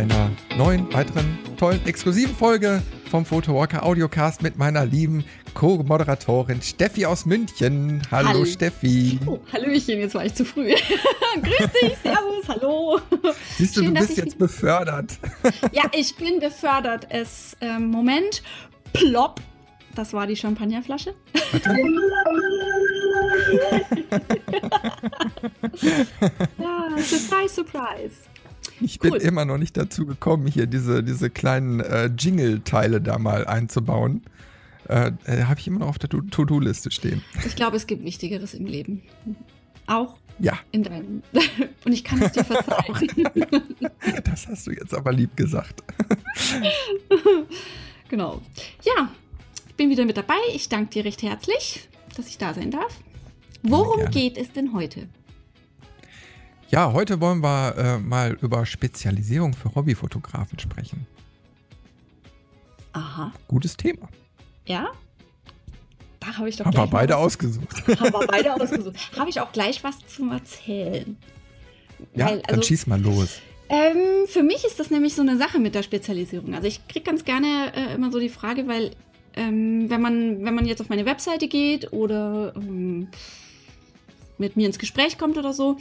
einer neuen, weiteren, tollen, exklusiven Folge vom Photowalker Audiocast mit meiner lieben Co-Moderatorin Steffi aus München. Hallo, hallo. Steffi. Oh, Hallöchen, jetzt war ich zu früh. Grüß dich, Servus, hallo. Siehst du, Schön, du bist jetzt befördert. ja, ich bin befördert. Es, ähm, Moment, plopp. Das war die Champagnerflasche. ja, surprise, surprise. Ich bin cool. immer noch nicht dazu gekommen, hier diese, diese kleinen äh, Jingle-Teile da mal einzubauen. Äh, äh, Habe ich immer noch auf der To-Do-Liste stehen. Ich glaube, es gibt Wichtigeres im Leben. Auch ja. in deinem. Und ich kann es dir verzeihen. das hast du jetzt aber lieb gesagt. genau. Ja, ich bin wieder mit dabei. Ich danke dir recht herzlich, dass ich da sein darf. Worum geht es denn heute? Ja, heute wollen wir äh, mal über Spezialisierung für Hobbyfotografen sprechen. Aha. Gutes Thema. Ja? Da habe ich doch Haben wir beide was, ausgesucht. Haben wir beide ausgesucht. Habe ich auch gleich was zum Erzählen. Ja, Weil, also, dann schieß mal los. Ähm, für mich ist das nämlich so eine Sache mit der Spezialisierung. Also ich kriege ganz gerne äh, immer so die Frage, weil ähm, wenn, man, wenn man jetzt auf meine Webseite geht oder ähm, mit mir ins Gespräch kommt oder so,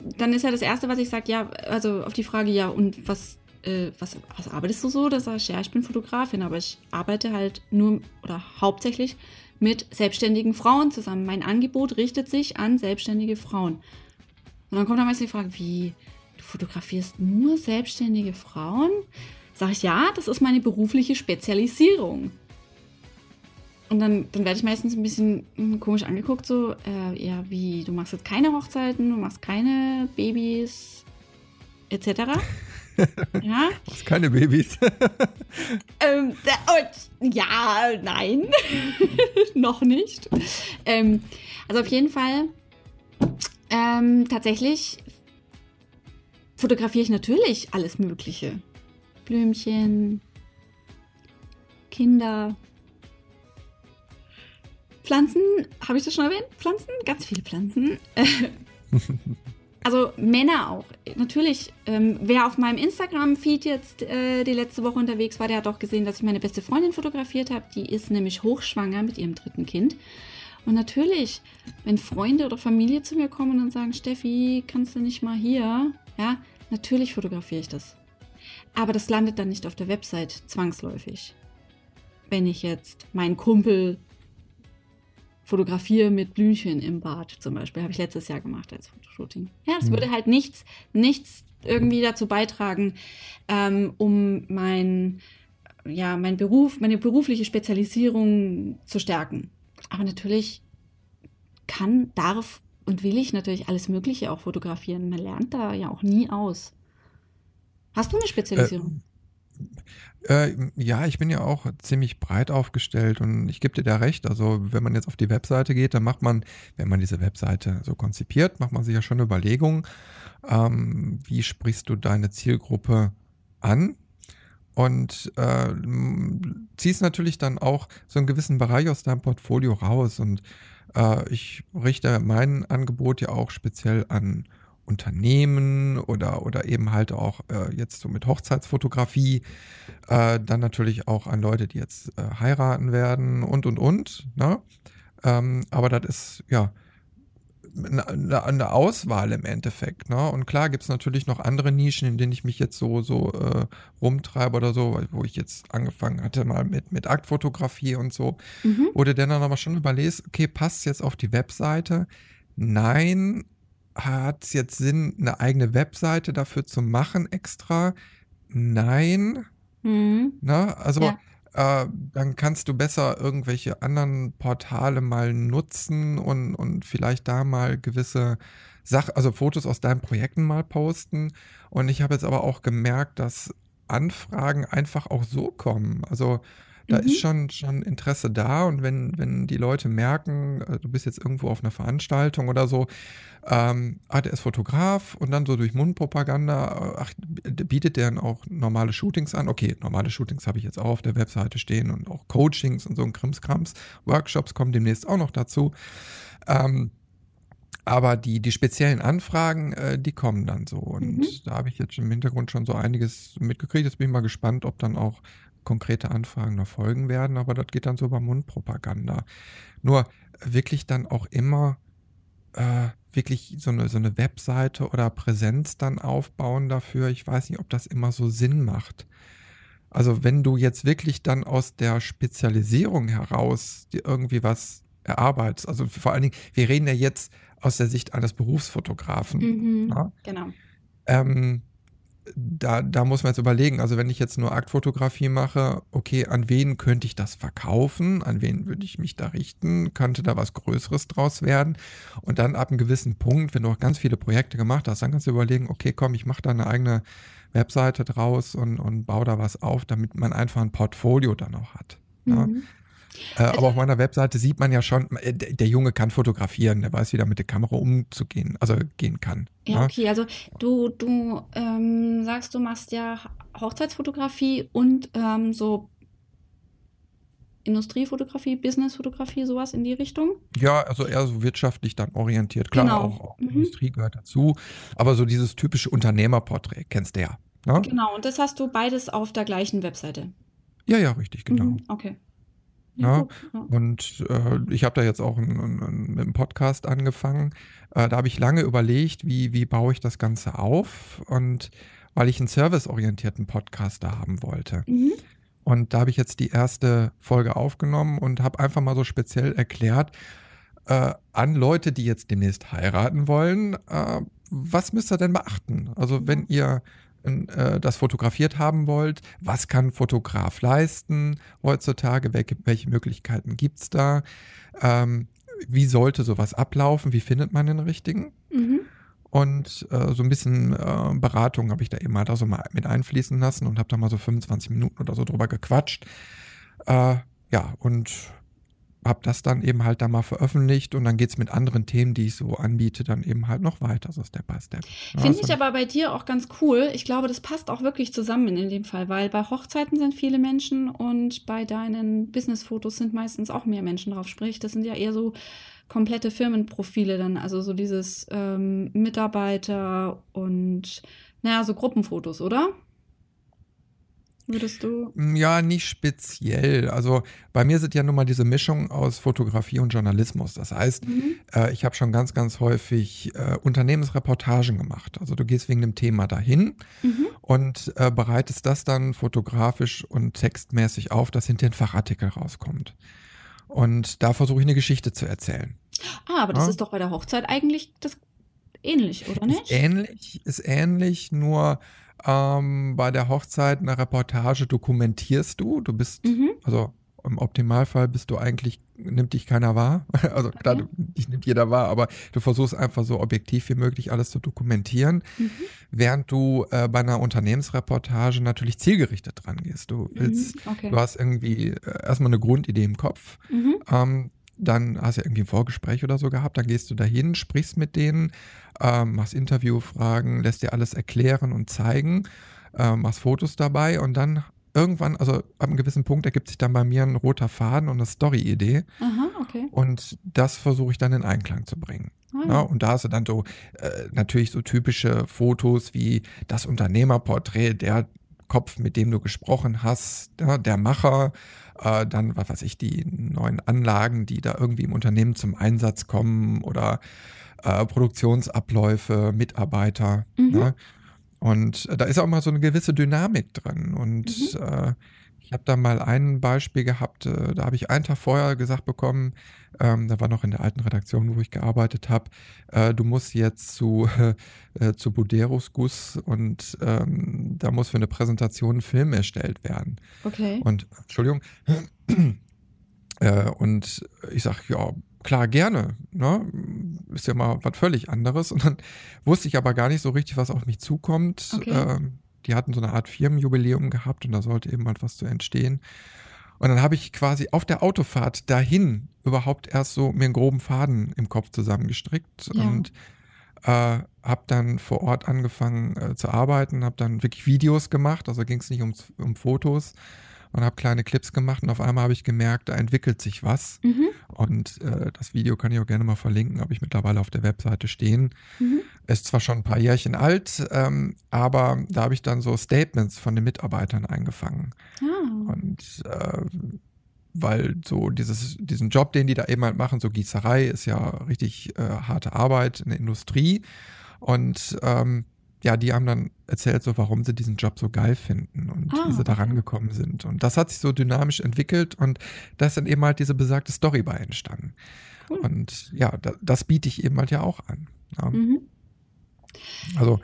dann ist ja das Erste, was ich sage, ja, also auf die Frage, ja, und was, äh, was, was arbeitest du so? Da sage ich, ja, ich bin Fotografin, aber ich arbeite halt nur oder hauptsächlich mit selbstständigen Frauen zusammen. Mein Angebot richtet sich an selbstständige Frauen. Und dann kommt dann meistens die Frage, wie, du fotografierst nur selbstständige Frauen? Sag ich, ja, das ist meine berufliche Spezialisierung. Und dann, dann werde ich meistens ein bisschen hm, komisch angeguckt, so, äh, ja, wie, du machst jetzt keine Hochzeiten, du machst keine Babys, etc. ja. Du machst keine Babys. ähm, und, ja, nein, noch nicht. Ähm, also auf jeden Fall, ähm, tatsächlich fotografiere ich natürlich alles Mögliche. Blümchen, Kinder, Pflanzen, habe ich das schon erwähnt? Pflanzen, ganz viele Pflanzen. also Männer auch. Natürlich, ähm, wer auf meinem Instagram-Feed jetzt äh, die letzte Woche unterwegs war, der hat auch gesehen, dass ich meine beste Freundin fotografiert habe. Die ist nämlich hochschwanger mit ihrem dritten Kind. Und natürlich, wenn Freunde oder Familie zu mir kommen und sagen, Steffi, kannst du nicht mal hier? Ja, natürlich fotografiere ich das. Aber das landet dann nicht auf der Website zwangsläufig. Wenn ich jetzt meinen Kumpel fotografiere mit Blümchen im Bad zum Beispiel. Habe ich letztes Jahr gemacht als Fotoshooting. Ja, das mhm. würde halt nichts, nichts irgendwie dazu beitragen, ähm, um mein, ja, mein Beruf, meine berufliche Spezialisierung zu stärken. Aber natürlich kann, darf und will ich natürlich alles Mögliche auch fotografieren. Man lernt da ja auch nie aus. Hast du eine Spezialisierung? Äh, äh, ja, ich bin ja auch ziemlich breit aufgestellt und ich gebe dir da recht. Also, wenn man jetzt auf die Webseite geht, dann macht man, wenn man diese Webseite so konzipiert, macht man sich ja schon Überlegungen, ähm, wie sprichst du deine Zielgruppe an? Und äh, ziehst natürlich dann auch so einen gewissen Bereich aus deinem Portfolio raus. Und äh, ich richte mein Angebot ja auch speziell an Unternehmen oder, oder eben halt auch äh, jetzt so mit Hochzeitsfotografie, äh, dann natürlich auch an Leute, die jetzt äh, heiraten werden und und und. Ne? Ähm, aber das ist ja eine, eine, Auswahl im Endeffekt. Ne? Und klar gibt es natürlich noch andere Nischen, in denen ich mich jetzt so, so äh, rumtreibe oder so, wo ich jetzt angefangen hatte mal mit, mit Aktfotografie und so. Mhm. Oder dann aber schon überlegst, okay, passt jetzt auf die Webseite? Nein, hat es jetzt Sinn, eine eigene Webseite dafür zu machen extra? Nein. Mhm. Na, ne? also ja. äh, dann kannst du besser irgendwelche anderen Portale mal nutzen und, und vielleicht da mal gewisse Sachen, also Fotos aus deinen Projekten mal posten. Und ich habe jetzt aber auch gemerkt, dass Anfragen einfach auch so kommen. Also da mhm. ist schon, schon Interesse da und wenn, wenn die Leute merken, äh, du bist jetzt irgendwo auf einer Veranstaltung oder so, ähm, ah, der ist Fotograf und dann so durch Mundpropaganda, äh, ach, bietet der dann auch normale Shootings an? Okay, normale Shootings habe ich jetzt auch auf der Webseite stehen und auch Coachings und so ein Krimskrams. Workshops kommen demnächst auch noch dazu. Ähm, Aber die, die speziellen Anfragen, äh, die kommen dann so. Und Mhm. da habe ich jetzt im Hintergrund schon so einiges mitgekriegt. Jetzt bin ich mal gespannt, ob dann auch konkrete Anfragen noch folgen werden. Aber das geht dann so über Mundpropaganda. Nur wirklich dann auch immer äh, wirklich so eine, so eine Webseite oder Präsenz dann aufbauen dafür. Ich weiß nicht, ob das immer so Sinn macht. Also wenn du jetzt wirklich dann aus der Spezialisierung heraus dir irgendwie was erarbeitest, also vor allen Dingen, wir reden ja jetzt aus der Sicht eines Berufsfotografen. Mhm. Genau. Ähm, da, da muss man jetzt überlegen, also wenn ich jetzt nur Aktfotografie mache, okay, an wen könnte ich das verkaufen? An wen würde ich mich da richten? Könnte da was Größeres draus werden? Und dann ab einem gewissen Punkt, wenn du auch ganz viele Projekte gemacht hast, dann kannst du überlegen, okay, komm, ich mache da eine eigene Webseite draus und, und baue da was auf, damit man einfach ein Portfolio dann auch hat. Ja? Äh, Also- aber auf meiner Webseite sieht man ja schon, äh, der, Junge kann fotografieren, der weiß, wie er mit der Kamera umzugehen, also gehen kann. Ja, ne? okay, also du, du ähm, sagst, du machst ja Hochzeitsfotografie und ähm, so Industriefotografie, Businessfotografie, sowas in die Richtung. Ja, also eher so wirtschaftlich dann orientiert. Klar, Genau. auch, auch Mhm. Industrie gehört dazu. Aber so dieses typische Unternehmerporträt kennst du ja. Ne? Genau, und das hast du beides auf der gleichen Webseite. Ja, ja, richtig, genau. Mhm, okay. Ja. Und äh, ich habe da jetzt auch einen, einen, mit einem Podcast angefangen. Äh, da habe ich lange überlegt, wie, wie baue ich das Ganze auf. Und weil ich einen serviceorientierten Podcast da haben wollte. Mhm. Und da habe ich jetzt die erste Folge aufgenommen und habe einfach mal so speziell erklärt äh, an Leute, die jetzt demnächst heiraten wollen, äh, was müsst ihr denn beachten? Also wenn ihr äh, das fotografiert haben wollt, was kann ein Fotograf leisten heutzutage? Welche, welche Möglichkeiten gibt es da? Ähm, wie sollte sowas ablaufen? Wie findet man den richtigen? Mhm. Und äh, so ein bisschen äh, Beratung habe ich da eben mal da so mal mit einfließen lassen und habe da mal so 25 Minuten oder so drüber gequatscht. Äh, ja, und habe das dann eben halt da mal veröffentlicht und dann geht's mit anderen Themen, die ich so anbiete, dann eben halt noch weiter, so Step by Step. Finde ich aber bei dir auch ganz cool. Ich glaube, das passt auch wirklich zusammen in dem Fall, weil bei Hochzeiten sind viele Menschen und bei deinen Business-Fotos sind meistens auch mehr Menschen drauf. Sprich, das sind ja eher so komplette Firmenprofile dann, also so dieses ähm, Mitarbeiter und naja, so Gruppenfotos, oder? Würdest du? Ja, nicht speziell. Also bei mir sind ja nun mal diese Mischung aus Fotografie und Journalismus. Das heißt, Mhm. äh, ich habe schon ganz, ganz häufig äh, Unternehmensreportagen gemacht. Also du gehst wegen dem Thema dahin Mhm. und äh, bereitest das dann fotografisch und textmäßig auf, dass hinter ein Fachartikel rauskommt. Und da versuche ich eine Geschichte zu erzählen. Ah, aber das Ja. ist doch bei der Hochzeit eigentlich das ähnlich, oder Ist nicht? ähnlich, ist ähnlich, nur ähm, bei der Hochzeit eine Reportage dokumentierst du. Du bist, Mhm. also im Optimalfall bist du eigentlich, nimmt dich keiner wahr. Also klar, Okay. du, dich nimmt jeder wahr, aber du versuchst einfach so objektiv wie möglich alles zu dokumentieren, Mhm. während du äh, bei einer Unternehmensreportage natürlich zielgerichtet dran gehst. Du willst, Mhm. Okay. du hast irgendwie äh, erstmal eine Grundidee im Kopf. Mhm. Ähm, dann hast du ja irgendwie ein Vorgespräch oder so gehabt, dann gehst du dahin, sprichst mit denen, ähm, machst Interviewfragen, lässt dir alles erklären und zeigen, ähm, machst Fotos dabei und dann irgendwann, also ab einem gewissen Punkt ergibt sich dann bei mir ein roter Faden und eine Story-Idee okay. und das versuche ich dann in Einklang zu bringen. Ah, ja. und da hast du dann so äh, natürlich so typische Fotos wie das Unternehmerporträt, der Kopf, mit dem du gesprochen hast, ja, der Macher, äh, dann, was weiß ich, die neuen Anlagen, die da irgendwie im Unternehmen zum Einsatz kommen oder äh, Produktionsabläufe, Mitarbeiter. Mhm. Ne? Und äh, da ist auch mal so eine gewisse Dynamik drin. Und Mhm. äh, ich habe da mal ein Beispiel gehabt, äh, da habe ich einen Tag vorher gesagt bekommen, ähm, da war noch in der alten Redaktion, wo ich gearbeitet habe, äh, du musst jetzt zu, äh, zu Buderus Guss und ähm, da muss für eine Präsentation ein Film erstellt werden. Okay. Und, Entschuldigung, äh, und ich sage, ja, klar, gerne, ne? ist ja mal was völlig anderes. Und dann wusste ich aber gar nicht so richtig, was auf mich zukommt. Okay. Ähm, die hatten so eine Art Firmenjubiläum gehabt und da sollte eben halt was zu entstehen. Und dann habe ich quasi auf der Autofahrt dahin überhaupt erst so mir einen groben Faden im Kopf zusammengestrickt Ja. und äh, habe dann vor Ort angefangen äh, zu arbeiten, habe dann wirklich Videos gemacht, also ging es nicht ums, um Fotos und habe kleine Clips gemacht und auf einmal habe ich gemerkt, da entwickelt sich was Mhm. Und äh, das Video kann ich auch gerne mal verlinken, habe ich mittlerweile auf der Webseite stehen. Mhm. Ist zwar schon ein paar Jährchen alt, ähm, aber da habe ich dann so Statements von den Mitarbeitern eingefangen. Ah. Und äh, weil so dieses, diesen Job, den die da eben halt machen, so Gießerei, ist ja richtig äh, harte Arbeit in der Industrie. Und ähm, ja, die haben dann erzählt, so warum sie diesen Job so geil finden und ah, wie sie da rangekommen sind. Und das hat sich so dynamisch entwickelt und da ist dann eben halt diese besagte Story bei entstanden. Cool. Und ja, da, das biete ich eben halt ja auch an. Ja. Mhm. Also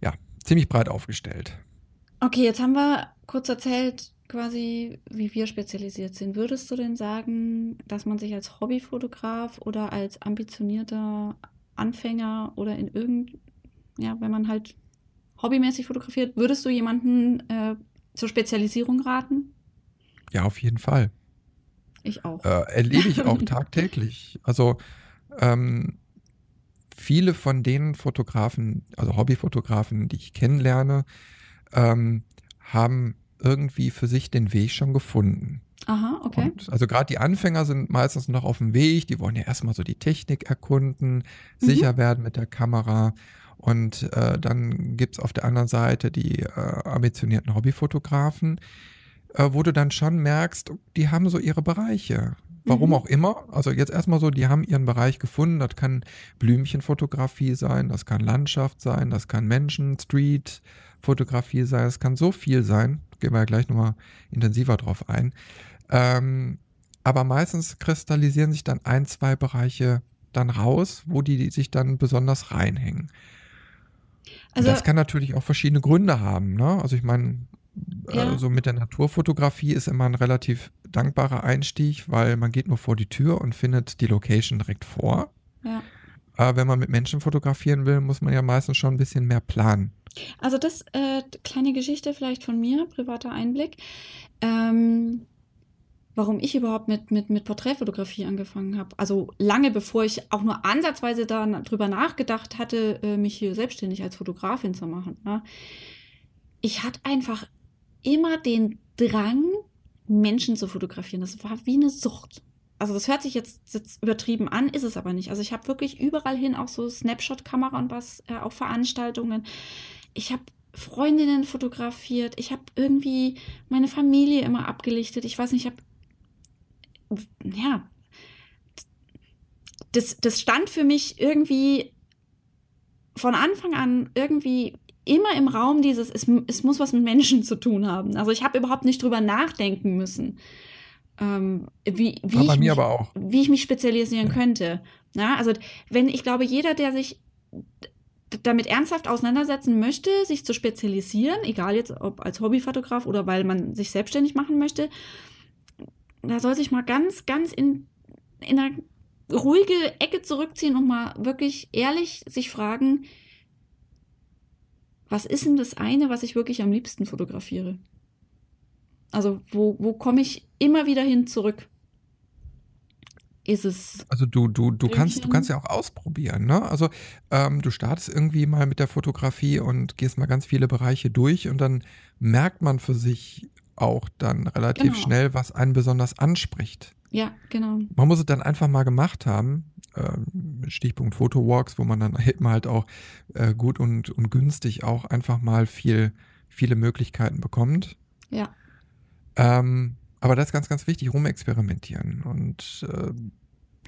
ja, ziemlich breit aufgestellt. Okay, jetzt haben wir kurz erzählt, quasi, wie wir spezialisiert sind. Würdest du denn sagen, dass man sich als Hobbyfotograf oder als ambitionierter Anfänger oder in irgend, ja, wenn man halt hobbymäßig fotografiert, würdest du jemanden äh, zur Spezialisierung raten? Ja, auf jeden Fall. Ich auch. Äh, erlebe ich auch tagtäglich. Also ähm, viele von den Fotografen, also Hobbyfotografen, die ich kennenlerne, ähm, haben irgendwie für sich den Weg schon gefunden. Aha, okay. Und also gerade die Anfänger sind meistens noch auf dem Weg, die wollen ja erstmal so die Technik erkunden, mhm. sicher werden mit der Kamera. Und äh, dann gibt es auf der anderen Seite die äh, ambitionierten Hobbyfotografen, äh, wo du dann schon merkst, die haben so ihre Bereiche. Warum mhm. auch immer. Also jetzt erstmal so, die haben ihren Bereich gefunden. Das kann Blümchenfotografie sein, das kann Landschaft sein, das kann Menschen, Street-Fotografie sein, es kann so viel sein. Gehen wir ja gleich nochmal intensiver drauf ein. Ähm, aber meistens kristallisieren sich dann ein, zwei Bereiche dann raus, wo die sich dann besonders reinhängen. Also, das kann natürlich auch verschiedene Gründe haben. Ne? Also ich meine, ja. so mit der Naturfotografie ist immer ein relativ dankbarer Einstieg, weil man geht nur vor die Tür und findet die Location direkt vor. Ja. Aber wenn man mit Menschen fotografieren will, muss man ja meistens schon ein bisschen mehr planen. Also das, äh, kleine Geschichte vielleicht von mir, privater Einblick. Ähm, warum ich überhaupt mit, mit, mit Porträtfotografie angefangen habe. Also lange bevor ich auch nur ansatzweise darüber nachgedacht hatte, äh, mich hier selbstständig als Fotografin zu machen. Ne? Ich hatte einfach immer den Drang, Menschen zu fotografieren. Das war wie eine Sucht. Also das hört sich jetzt, jetzt übertrieben an, ist es aber nicht. Also ich habe wirklich überall hin auch so Snapshot-Kamera und was, äh, auch Veranstaltungen. Ich habe Freundinnen fotografiert. Ich habe irgendwie meine Familie immer abgelichtet. Ich weiß nicht, ich habe ja, das, das stand für mich irgendwie von Anfang an irgendwie immer im Raum dieses, es, es muss was mit Menschen zu tun haben. Also ich habe überhaupt nicht drüber nachdenken müssen, ähm, wie, wie, ich mich, wie ich mich spezialisieren ja. könnte. Ja, also wenn, ich glaube, jeder, der sich damit ernsthaft auseinandersetzen möchte, sich zu spezialisieren, egal jetzt ob als Hobbyfotograf oder weil man sich selbstständig machen möchte, da soll sich mal ganz, ganz in, in eine ruhige Ecke zurückziehen und mal wirklich ehrlich sich fragen, was ist denn das eine, was ich wirklich am liebsten fotografiere? Also, wo, wo komme ich immer wieder hin zurück? Ist es. Also du, du, du kannst, du kannst ja auch ausprobieren, ne? Also ähm, du startest irgendwie mal mit der Fotografie und gehst mal ganz viele Bereiche durch und dann merkt man für sich, auch dann relativ genau. schnell, was einen besonders anspricht. Ja, genau. Man muss es dann einfach mal gemacht haben. Ähm, Stichpunkt Fotowalks, wo man dann eben halt auch äh, gut und, und günstig auch einfach mal viel, viele Möglichkeiten bekommt. Ja. Ähm, aber das ist ganz, ganz wichtig, rumexperimentieren. Und äh,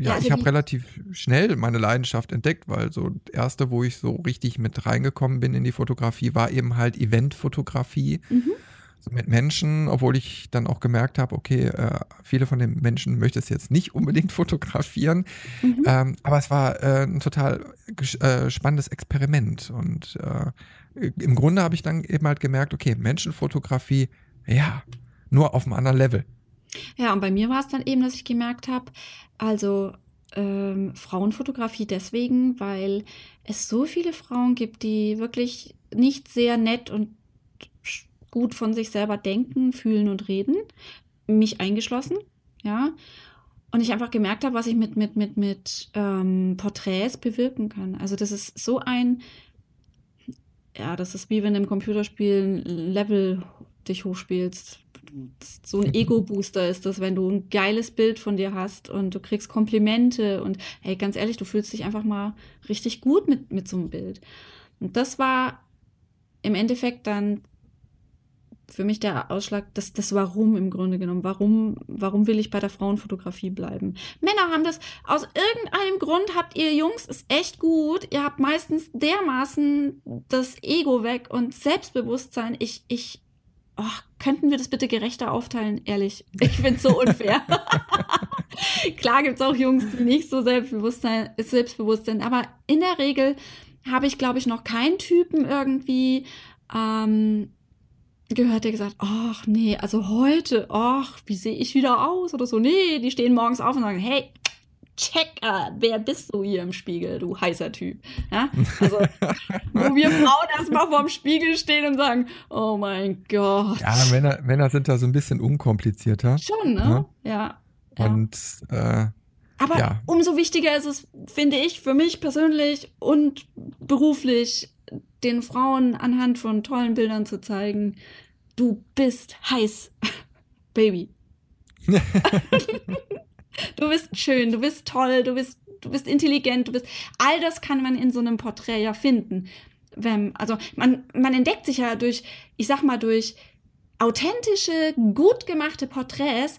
ja, ja also ich habe relativ schnell meine Leidenschaft entdeckt, weil so das erste, wo ich so richtig mit reingekommen bin in die Fotografie, war eben halt Eventfotografie. Mhm mit Menschen, obwohl ich dann auch gemerkt habe, okay, äh, viele von den Menschen möchte es jetzt nicht unbedingt fotografieren. Mhm. Ähm, aber es war äh, ein total äh, spannendes Experiment. Und äh, im Grunde habe ich dann eben halt gemerkt, okay, Menschenfotografie, ja, nur auf einem anderen Level. Ja, und bei mir war es dann eben, dass ich gemerkt habe, also ähm, Frauenfotografie deswegen, weil es so viele Frauen gibt, die wirklich nicht sehr nett und gut von sich selber denken, fühlen und reden, mich eingeschlossen, ja. Und ich einfach gemerkt habe, was ich mit, mit, mit, mit ähm, Porträts bewirken kann. Also das ist so ein, ja, das ist wie wenn im Computerspiel ein Level dich hochspielst. So ein Ego-Booster ist das, wenn du ein geiles Bild von dir hast und du kriegst Komplimente und hey, ganz ehrlich, du fühlst dich einfach mal richtig gut mit, mit so einem Bild. Und das war im Endeffekt dann für mich der Ausschlag, das, das Warum im Grunde genommen. Warum, warum will ich bei der Frauenfotografie bleiben? Männer haben das, aus irgendeinem Grund habt ihr Jungs es echt gut. Ihr habt meistens dermaßen das Ego weg und Selbstbewusstsein. Ich, ich, oh, könnten wir das bitte gerechter aufteilen? Ehrlich, ich finde es so unfair. Klar gibt es auch Jungs, die nicht so selbstbewusst, sein, selbstbewusst sind, aber in der Regel habe ich, glaube ich, noch keinen Typen irgendwie ähm, gehört, der gesagt, ach nee, also heute, ach, wie sehe ich wieder aus oder so. Nee, die stehen morgens auf und sagen, hey, check, uh, wer bist du hier im Spiegel, du heißer Typ. Ja? Also, wo wir Frauen erstmal vorm Spiegel stehen und sagen, oh mein Gott. Ja, Männer, Männer sind da so ein bisschen unkomplizierter. Schon, ne? ne? Ja. ja. Und äh, aber ja. umso wichtiger ist es, finde ich, für mich persönlich und beruflich, den Frauen anhand von tollen Bildern zu zeigen, du bist heiß, Baby. du bist schön, du bist toll, du bist, du bist intelligent, du bist. All das kann man in so einem Porträt ja finden. Wenn, also man, man entdeckt sich ja durch, ich sag mal, durch authentische, gut gemachte Porträts,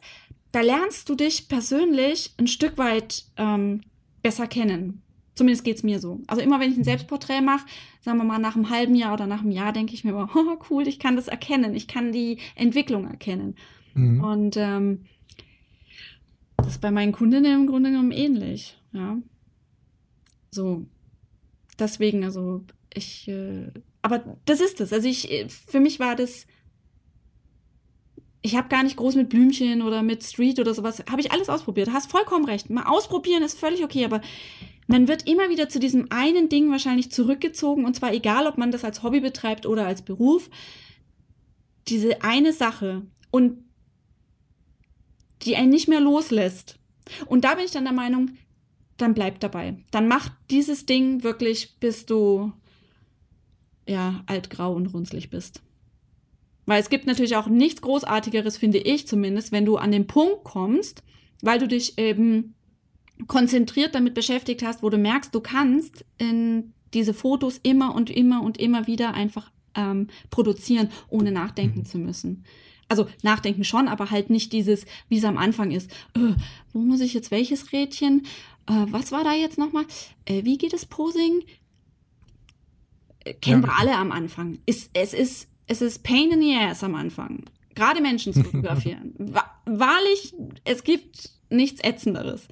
da lernst du dich persönlich ein Stück weit ähm, besser kennen. Zumindest geht es mir so. Also immer wenn ich ein mhm. Selbstporträt mache, sagen wir mal nach einem halben Jahr oder nach einem Jahr, denke ich mir immer, oh, cool, ich kann das erkennen, ich kann die Entwicklung erkennen. Mhm. Und ähm, das ist bei meinen Kundinnen im Grunde genommen ähnlich. Ja. So. Deswegen, also ich, äh, aber das ist es. Also ich, für mich war das, ich habe gar nicht groß mit Blümchen oder mit Street oder sowas, habe ich alles ausprobiert. Du hast vollkommen recht. Mal ausprobieren ist völlig okay, aber man wird immer wieder zu diesem einen Ding wahrscheinlich zurückgezogen und zwar egal, ob man das als Hobby betreibt oder als Beruf. Diese eine Sache und die einen nicht mehr loslässt. Und da bin ich dann der Meinung, dann bleib dabei. Dann mach dieses Ding wirklich, bis du ja altgrau und runzlig bist. Weil es gibt natürlich auch nichts Großartigeres, finde ich zumindest, wenn du an den Punkt kommst, weil du dich eben konzentriert damit beschäftigt hast, wo du merkst, du kannst in diese Fotos immer und immer und immer wieder einfach ähm, produzieren, ohne nachdenken mhm. zu müssen. Also nachdenken schon, aber halt nicht dieses, wie es am Anfang ist. Äh, wo muss ich jetzt welches Rädchen? Äh, was war da jetzt nochmal? Äh, wie geht das Posing? Äh, kennen ja. wir alle am Anfang. Ist, es, ist, es ist Pain in the Ass am Anfang. Gerade Menschen zu fotografieren. Wahrlich, es gibt nichts Ätzenderes.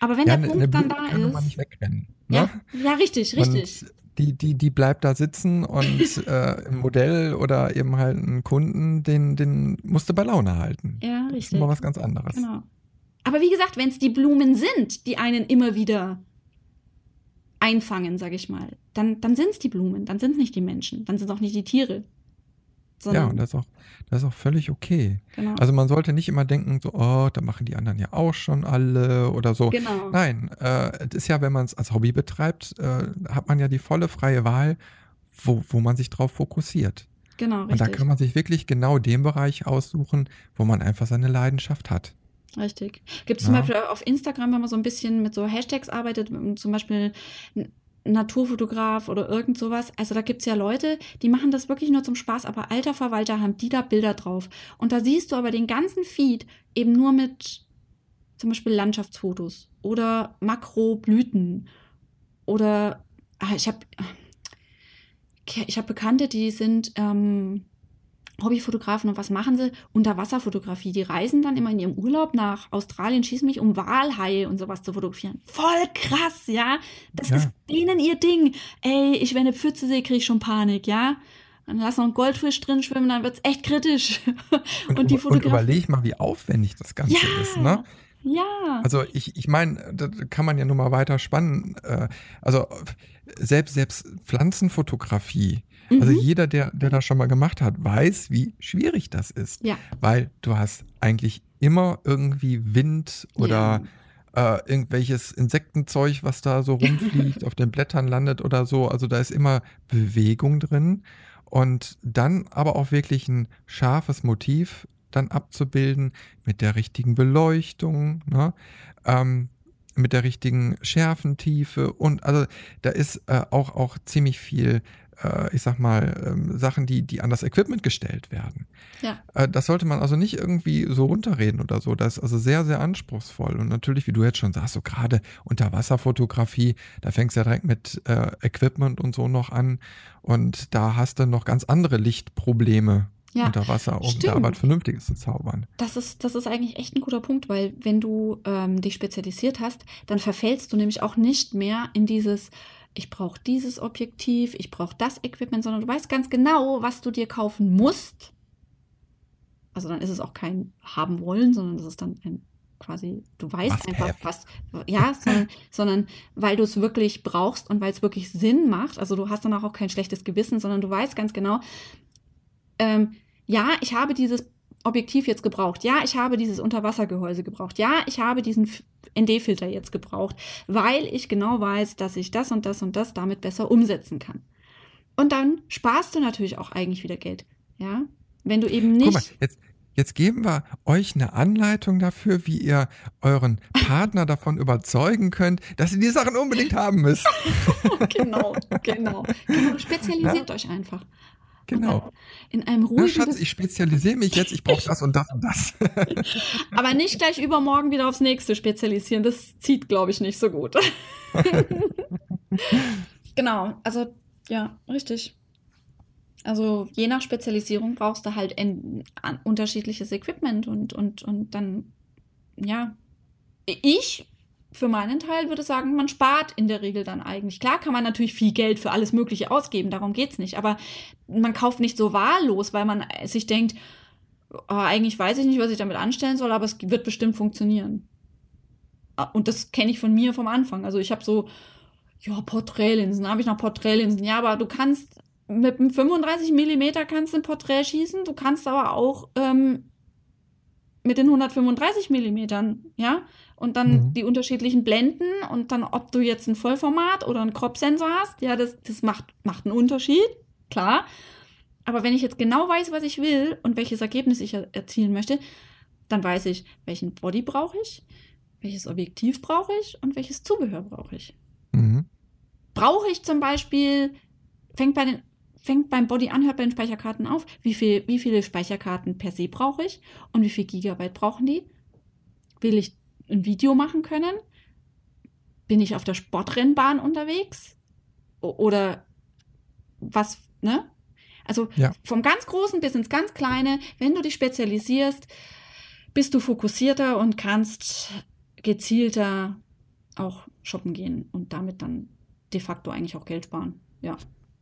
Aber wenn ja, der Punkt dann da kann ist. Man nicht wegrennen, ne? ja, ja, richtig, richtig. Und die, die, die bleibt da sitzen und äh, ein Modell oder eben halt einen Kunden, den, den musst du bei Laune halten. Ja, richtig. Das ist immer was ganz anderes. Genau. Aber wie gesagt, wenn es die Blumen sind, die einen immer wieder einfangen, sag ich mal, dann, dann sind es die Blumen, dann sind es nicht die Menschen, dann sind es auch nicht die Tiere. Ja, und das ist auch, das ist auch völlig okay. Genau. Also man sollte nicht immer denken, so, oh, da machen die anderen ja auch schon alle oder so. Genau. Nein, äh, es ist ja, wenn man es als Hobby betreibt, äh, hat man ja die volle freie Wahl, wo, wo man sich drauf fokussiert. Genau, richtig. Und da kann man sich wirklich genau den Bereich aussuchen, wo man einfach seine Leidenschaft hat. Richtig. Gibt es zum ja. Beispiel auf Instagram, wenn man so ein bisschen mit so Hashtags arbeitet, zum Beispiel Naturfotograf oder irgend sowas. Also da gibt es ja Leute, die machen das wirklich nur zum Spaß, aber alter Verwalter haben die da Bilder drauf. Und da siehst du aber den ganzen Feed eben nur mit zum Beispiel Landschaftsfotos oder Makroblüten oder ah, ich habe ich habe Bekannte, die sind ähm, Hobbyfotografen und was machen sie? Unterwasserfotografie. Die reisen dann immer in ihrem Urlaub nach Australien, schießen mich, um Walhaie und sowas zu fotografieren. Voll krass, ja. Das ja. ist denen ihr Ding. Ey, ich, wenn eine Pfütze sehe, kriege ich schon Panik, ja. Dann lass noch ein Goldfisch drin schwimmen, dann wird es echt kritisch. Und, und, die und überleg mal, wie aufwendig das Ganze ja. ist, ne? Ja. Also ich, ich meine, da kann man ja nur mal weiter spannen. Äh, also selbst, selbst Pflanzenfotografie, also mhm. jeder, der, der das schon mal gemacht hat, weiß, wie schwierig das ist. Ja. Weil du hast eigentlich immer irgendwie Wind oder ja. äh, irgendwelches Insektenzeug, was da so rumfliegt, auf den Blättern landet oder so. Also da ist immer Bewegung drin. und dann aber auch wirklich ein scharfes Motiv dann abzubilden mit der richtigen Beleuchtung, ne? ähm, mit der richtigen Schärfentiefe und also da ist äh, auch, auch ziemlich viel äh, ich sag mal, ähm, Sachen, die, die an das Equipment gestellt werden. Ja. Äh, das sollte man also nicht irgendwie so runterreden oder so. Das ist also sehr, sehr anspruchsvoll. Und natürlich, wie du jetzt schon sagst, so gerade Unterwasserfotografie, da fängst du ja direkt mit äh, Equipment und so noch an. Und da hast du noch ganz andere Lichtprobleme ja, unter Wasser, um stimmt. da was Vernünftiges zu zaubern. Das ist, das ist eigentlich echt ein guter Punkt, weil wenn du ähm, dich spezialisiert hast, dann verfällst du nämlich auch nicht mehr in dieses, ich brauche dieses Objektiv, ich brauche das Equipment, sondern du weißt ganz genau, was du dir kaufen musst. Also dann ist es auch kein haben wollen, sondern das ist dann ein quasi, du weißt was einfach, was, ja, sondern, sondern weil du es wirklich brauchst und weil es wirklich Sinn macht. Also du hast danach auch kein schlechtes Gewissen, sondern du weißt ganz genau, ähm, ja, ich habe dieses Objektiv jetzt gebraucht. Ja, ich habe dieses Unterwassergehäuse gebraucht. Ja, ich habe diesen ND-Filter jetzt gebraucht, weil ich genau weiß, dass ich das und das und das damit besser umsetzen kann. Und dann sparst du natürlich auch eigentlich wieder Geld. Ja, wenn du eben nicht. Guck mal, jetzt, jetzt geben wir euch eine Anleitung dafür, wie ihr euren Partner davon überzeugen könnt, dass ihr die Sachen unbedingt haben müsst. genau, genau, genau. Spezialisiert ja? euch einfach. Genau. In einem ruhigen. Na, Schatz, ich spezialisiere mich jetzt, ich brauche das und das und das. Aber nicht gleich übermorgen wieder aufs nächste spezialisieren. Das zieht, glaube ich, nicht so gut. genau, also ja, richtig. Also je nach Spezialisierung brauchst du halt ein unterschiedliches Equipment und, und, und dann, ja. Ich für meinen Teil würde sagen, man spart in der Regel dann eigentlich. Klar kann man natürlich viel Geld für alles Mögliche ausgeben, darum geht es nicht. Aber man kauft nicht so wahllos, weil man sich denkt, oh, eigentlich weiß ich nicht, was ich damit anstellen soll, aber es wird bestimmt funktionieren. Ah, und das kenne ich von mir vom Anfang. Also ich habe so, ja, Porträtlinsen, habe ich noch Porträtlinsen. Ja, aber du kannst mit einem 35 Millimeter kannst ein Porträt schießen, du kannst aber auch ähm, mit den 135 Millimetern, ja, und dann mhm. die unterschiedlichen Blenden und dann, ob du jetzt ein Vollformat oder einen Crop-Sensor hast, ja, das, das macht, macht einen Unterschied, klar. Aber wenn ich jetzt genau weiß, was ich will und welches Ergebnis ich erzielen möchte, dann weiß ich, welchen Body brauche ich, welches Objektiv brauche ich und welches Zubehör brauche ich. Mhm. Brauche ich zum Beispiel, fängt bei den fängt beim Body an, hört bei den Speicherkarten auf. Wie, viel, wie viele Speicherkarten per se brauche ich und wie viel Gigabyte brauchen die? Will ich ein Video machen können? Bin ich auf der Sportrennbahn unterwegs? Oder was, ne? Also ja. vom ganz Großen bis ins ganz Kleine, wenn du dich spezialisierst, bist du fokussierter und kannst gezielter auch shoppen gehen und damit dann de facto eigentlich auch Geld sparen. Ja.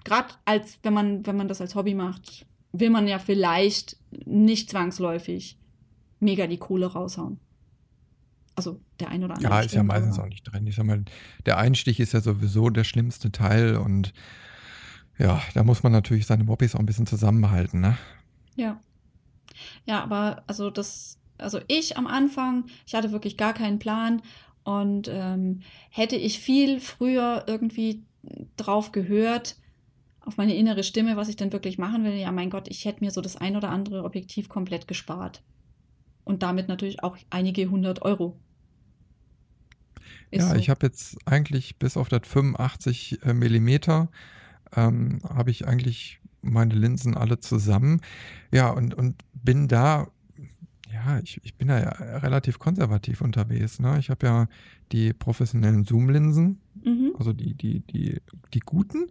Gerade als, wenn man, wenn man das als Hobby macht, will man ja vielleicht nicht zwangsläufig mega die Kohle raushauen. Also der ein oder andere. Ja, ist ja meistens auch nicht drin. Ich sag mal, der Einstich ist ja sowieso der schlimmste Teil und ja, da muss man natürlich seine Hobbys auch ein bisschen zusammenhalten, ne? Ja. Ja, aber also das, also ich am Anfang, ich hatte wirklich gar keinen Plan und ähm, hätte ich viel früher irgendwie drauf gehört, auf meine innere Stimme, was ich denn wirklich machen will, ja, mein Gott, ich hätte mir so das ein oder andere Objektiv komplett gespart. Und damit natürlich auch einige hundert Euro ist ja, so. ich habe jetzt eigentlich bis auf das 85 äh, Millimeter ähm, habe ich eigentlich meine Linsen alle zusammen. Ja, und, und bin da, ja, ich, ich bin da ja relativ konservativ unterwegs. Ne? Ich habe ja die professionellen Zoom-Linsen, mhm. also die, die, die, die guten.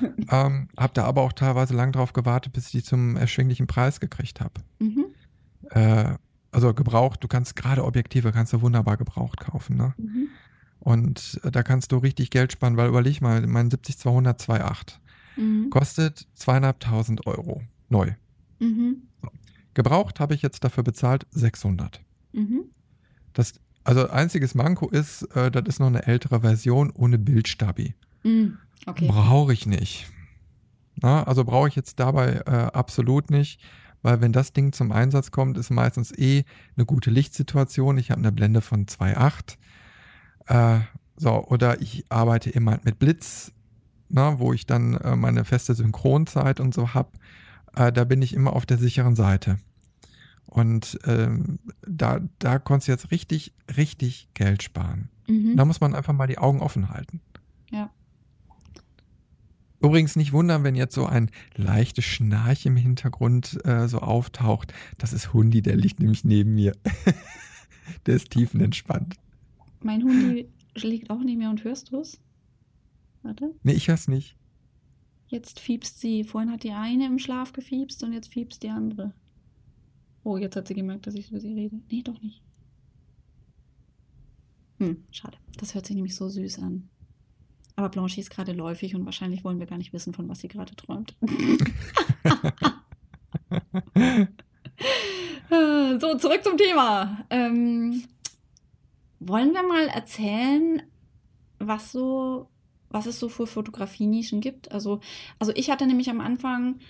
ähm, habe da aber auch teilweise lang drauf gewartet, bis ich die zum erschwinglichen Preis gekriegt habe. Mhm. Äh, also gebraucht, du kannst gerade Objektive, kannst du wunderbar gebraucht kaufen. Ne? Mhm. Und äh, da kannst du richtig Geld sparen, weil überleg mal, mein 70-200 2.8 mhm. kostet zweieinhalbtausend Euro neu. Mhm. So. Gebraucht habe ich jetzt dafür bezahlt 600. Mhm. Das, also einziges Manko ist, äh, das ist noch eine ältere Version ohne Bildstabi. Mhm. Okay. Brauche ich nicht. Na, also brauche ich jetzt dabei äh, absolut nicht weil wenn das Ding zum Einsatz kommt, ist meistens eh eine gute Lichtsituation. Ich habe eine Blende von 2,8. Äh, so, oder ich arbeite immer mit Blitz. ne, wo ich dann äh, meine feste Synchronzeit und so habe, äh, da bin ich immer auf der sicheren Seite. Und ähm, da, da konntest du jetzt richtig, richtig Geld sparen. Mhm. Da muss man einfach mal die Augen offen halten. Übrigens nicht wundern, wenn jetzt so ein leichtes Schnarch im Hintergrund äh, so auftaucht. Das ist Hundi, der liegt nämlich neben mir. der ist tiefenentspannt. Mein Hundi liegt auch neben mir und hörst du es? Warte. Nee, ich hör's nicht. Jetzt fiebst sie. Vorhin hat die eine im Schlaf gefiebst und jetzt fiebst die andere. Oh, jetzt hat sie gemerkt, dass ich über sie rede. Nee, doch nicht. Hm, schade. Das hört sich nämlich so süß an. Aber Blanche ist gerade läufig und wahrscheinlich wollen wir gar nicht wissen, von was sie gerade träumt. so, zurück zum Thema. Ähm, wollen wir mal erzählen, was so, was es so für Fotografienischen gibt? Also, also ich hatte nämlich am Anfang,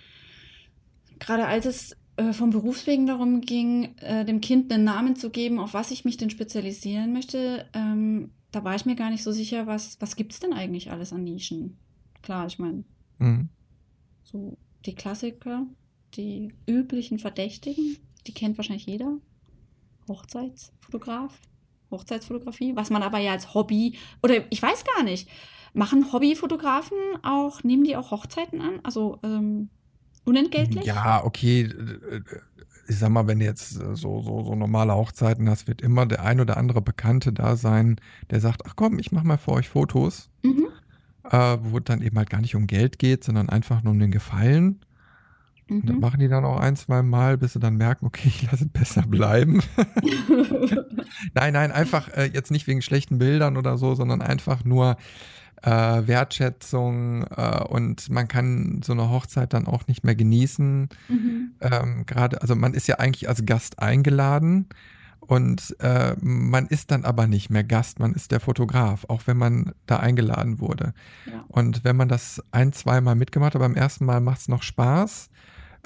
gerade als es äh, vom Berufswegen darum ging, äh, dem Kind einen Namen zu geben, auf was ich mich denn spezialisieren möchte, ähm, da war ich mir gar nicht so sicher, was, was gibt es denn eigentlich alles an Nischen? Klar, ich meine, Mhm. so die Klassiker, die üblichen Verdächtigen, die kennt wahrscheinlich jeder. Hochzeitsfotograf, Hochzeitsfotografie, was man aber ja als Hobby, oder ich weiß gar nicht, machen Hobbyfotografen auch, nehmen die auch Hochzeiten an? Also ähm, unentgeltlich? Ja, okay. Ich sag mal, wenn du jetzt äh, so, so, so normale Hochzeiten hast, wird immer der ein oder andere Bekannte da sein, der sagt, ach komm, ich mach mal für euch Fotos, Mhm. äh, wo es dann eben halt gar nicht um Geld geht, sondern einfach nur um den Gefallen. Und das Mhm. machen die dann auch ein, zwei Mal, bis sie dann merken, okay, ich lasse es besser bleiben. Nein, nein, einfach äh, jetzt nicht wegen schlechten Bildern oder so, sondern einfach nur äh, Wertschätzung äh, und man kann so eine Hochzeit dann auch nicht mehr genießen. mhm. Ähm, Gerade, also man ist ja eigentlich als Gast eingeladen und äh, man ist dann aber nicht mehr Gast, man ist der Fotograf, auch wenn man da eingeladen wurde. Ja. Und wenn man das ein, zweimal mitgemacht hat, beim ersten Mal macht es noch Spaß,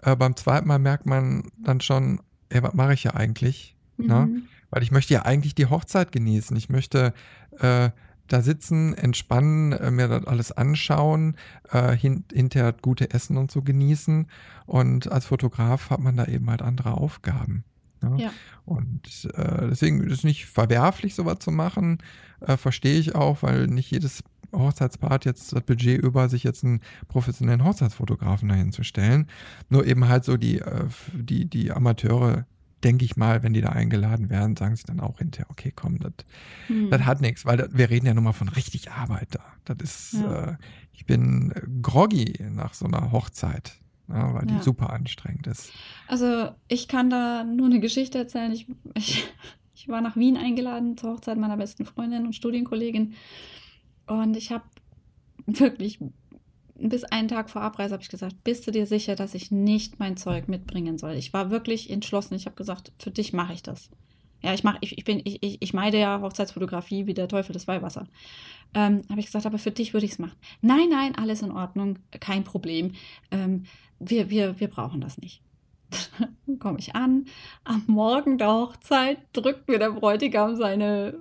äh, beim zweiten Mal merkt man dann schon, ey, was mache ich ja eigentlich? Ne? Mhm. Weil ich möchte ja eigentlich die Hochzeit genießen. Ich möchte äh, da sitzen, entspannen, äh, mir das alles anschauen, äh, hin, hinterher gute Essen und so genießen. Und als Fotograf hat man da eben halt andere Aufgaben. Ne? Ja. Und äh, deswegen ist es nicht verwerflich, sowas zu machen. Äh, Verstehe ich auch, weil nicht jedes Hochzeitspaar hat jetzt das Budget über, sich jetzt einen professionellen Hochzeitsfotografen dahin zu stellen. Nur eben halt so die, äh, die, die Amateure, denke ich mal, wenn die da eingeladen werden, sagen sie dann auch hinterher, okay, komm, das Hm. hat nichts, weil das, wir reden ja nun mal von richtig Arbeit da. Das ist, Ja. äh, ich bin äh, groggy nach so einer Hochzeit, ja, weil Ja. die super anstrengend ist. Also ich kann da nur eine Geschichte erzählen. Ich, ich, ich war nach Wien eingeladen zur Hochzeit meiner besten Freundin und Studienkollegin. Und ich habe wirklich bis einen Tag vor Abreise habe ich gesagt, bist du dir sicher, dass ich nicht mein Zeug mitbringen soll? Ich war wirklich entschlossen. Ich habe gesagt, für dich mache ich das. Ja, ich mache, ich, ich bin, ich, ich, meide ja Hochzeitsfotografie wie der Teufel das Weihwasser. Ähm, habe ich gesagt, aber für dich würde ich es machen. Nein, nein, alles in Ordnung, kein Problem. Ähm, wir, wir, wir brauchen das nicht. Dann komme ich an. Am Morgen der Hochzeit drückt mir der Bräutigam seine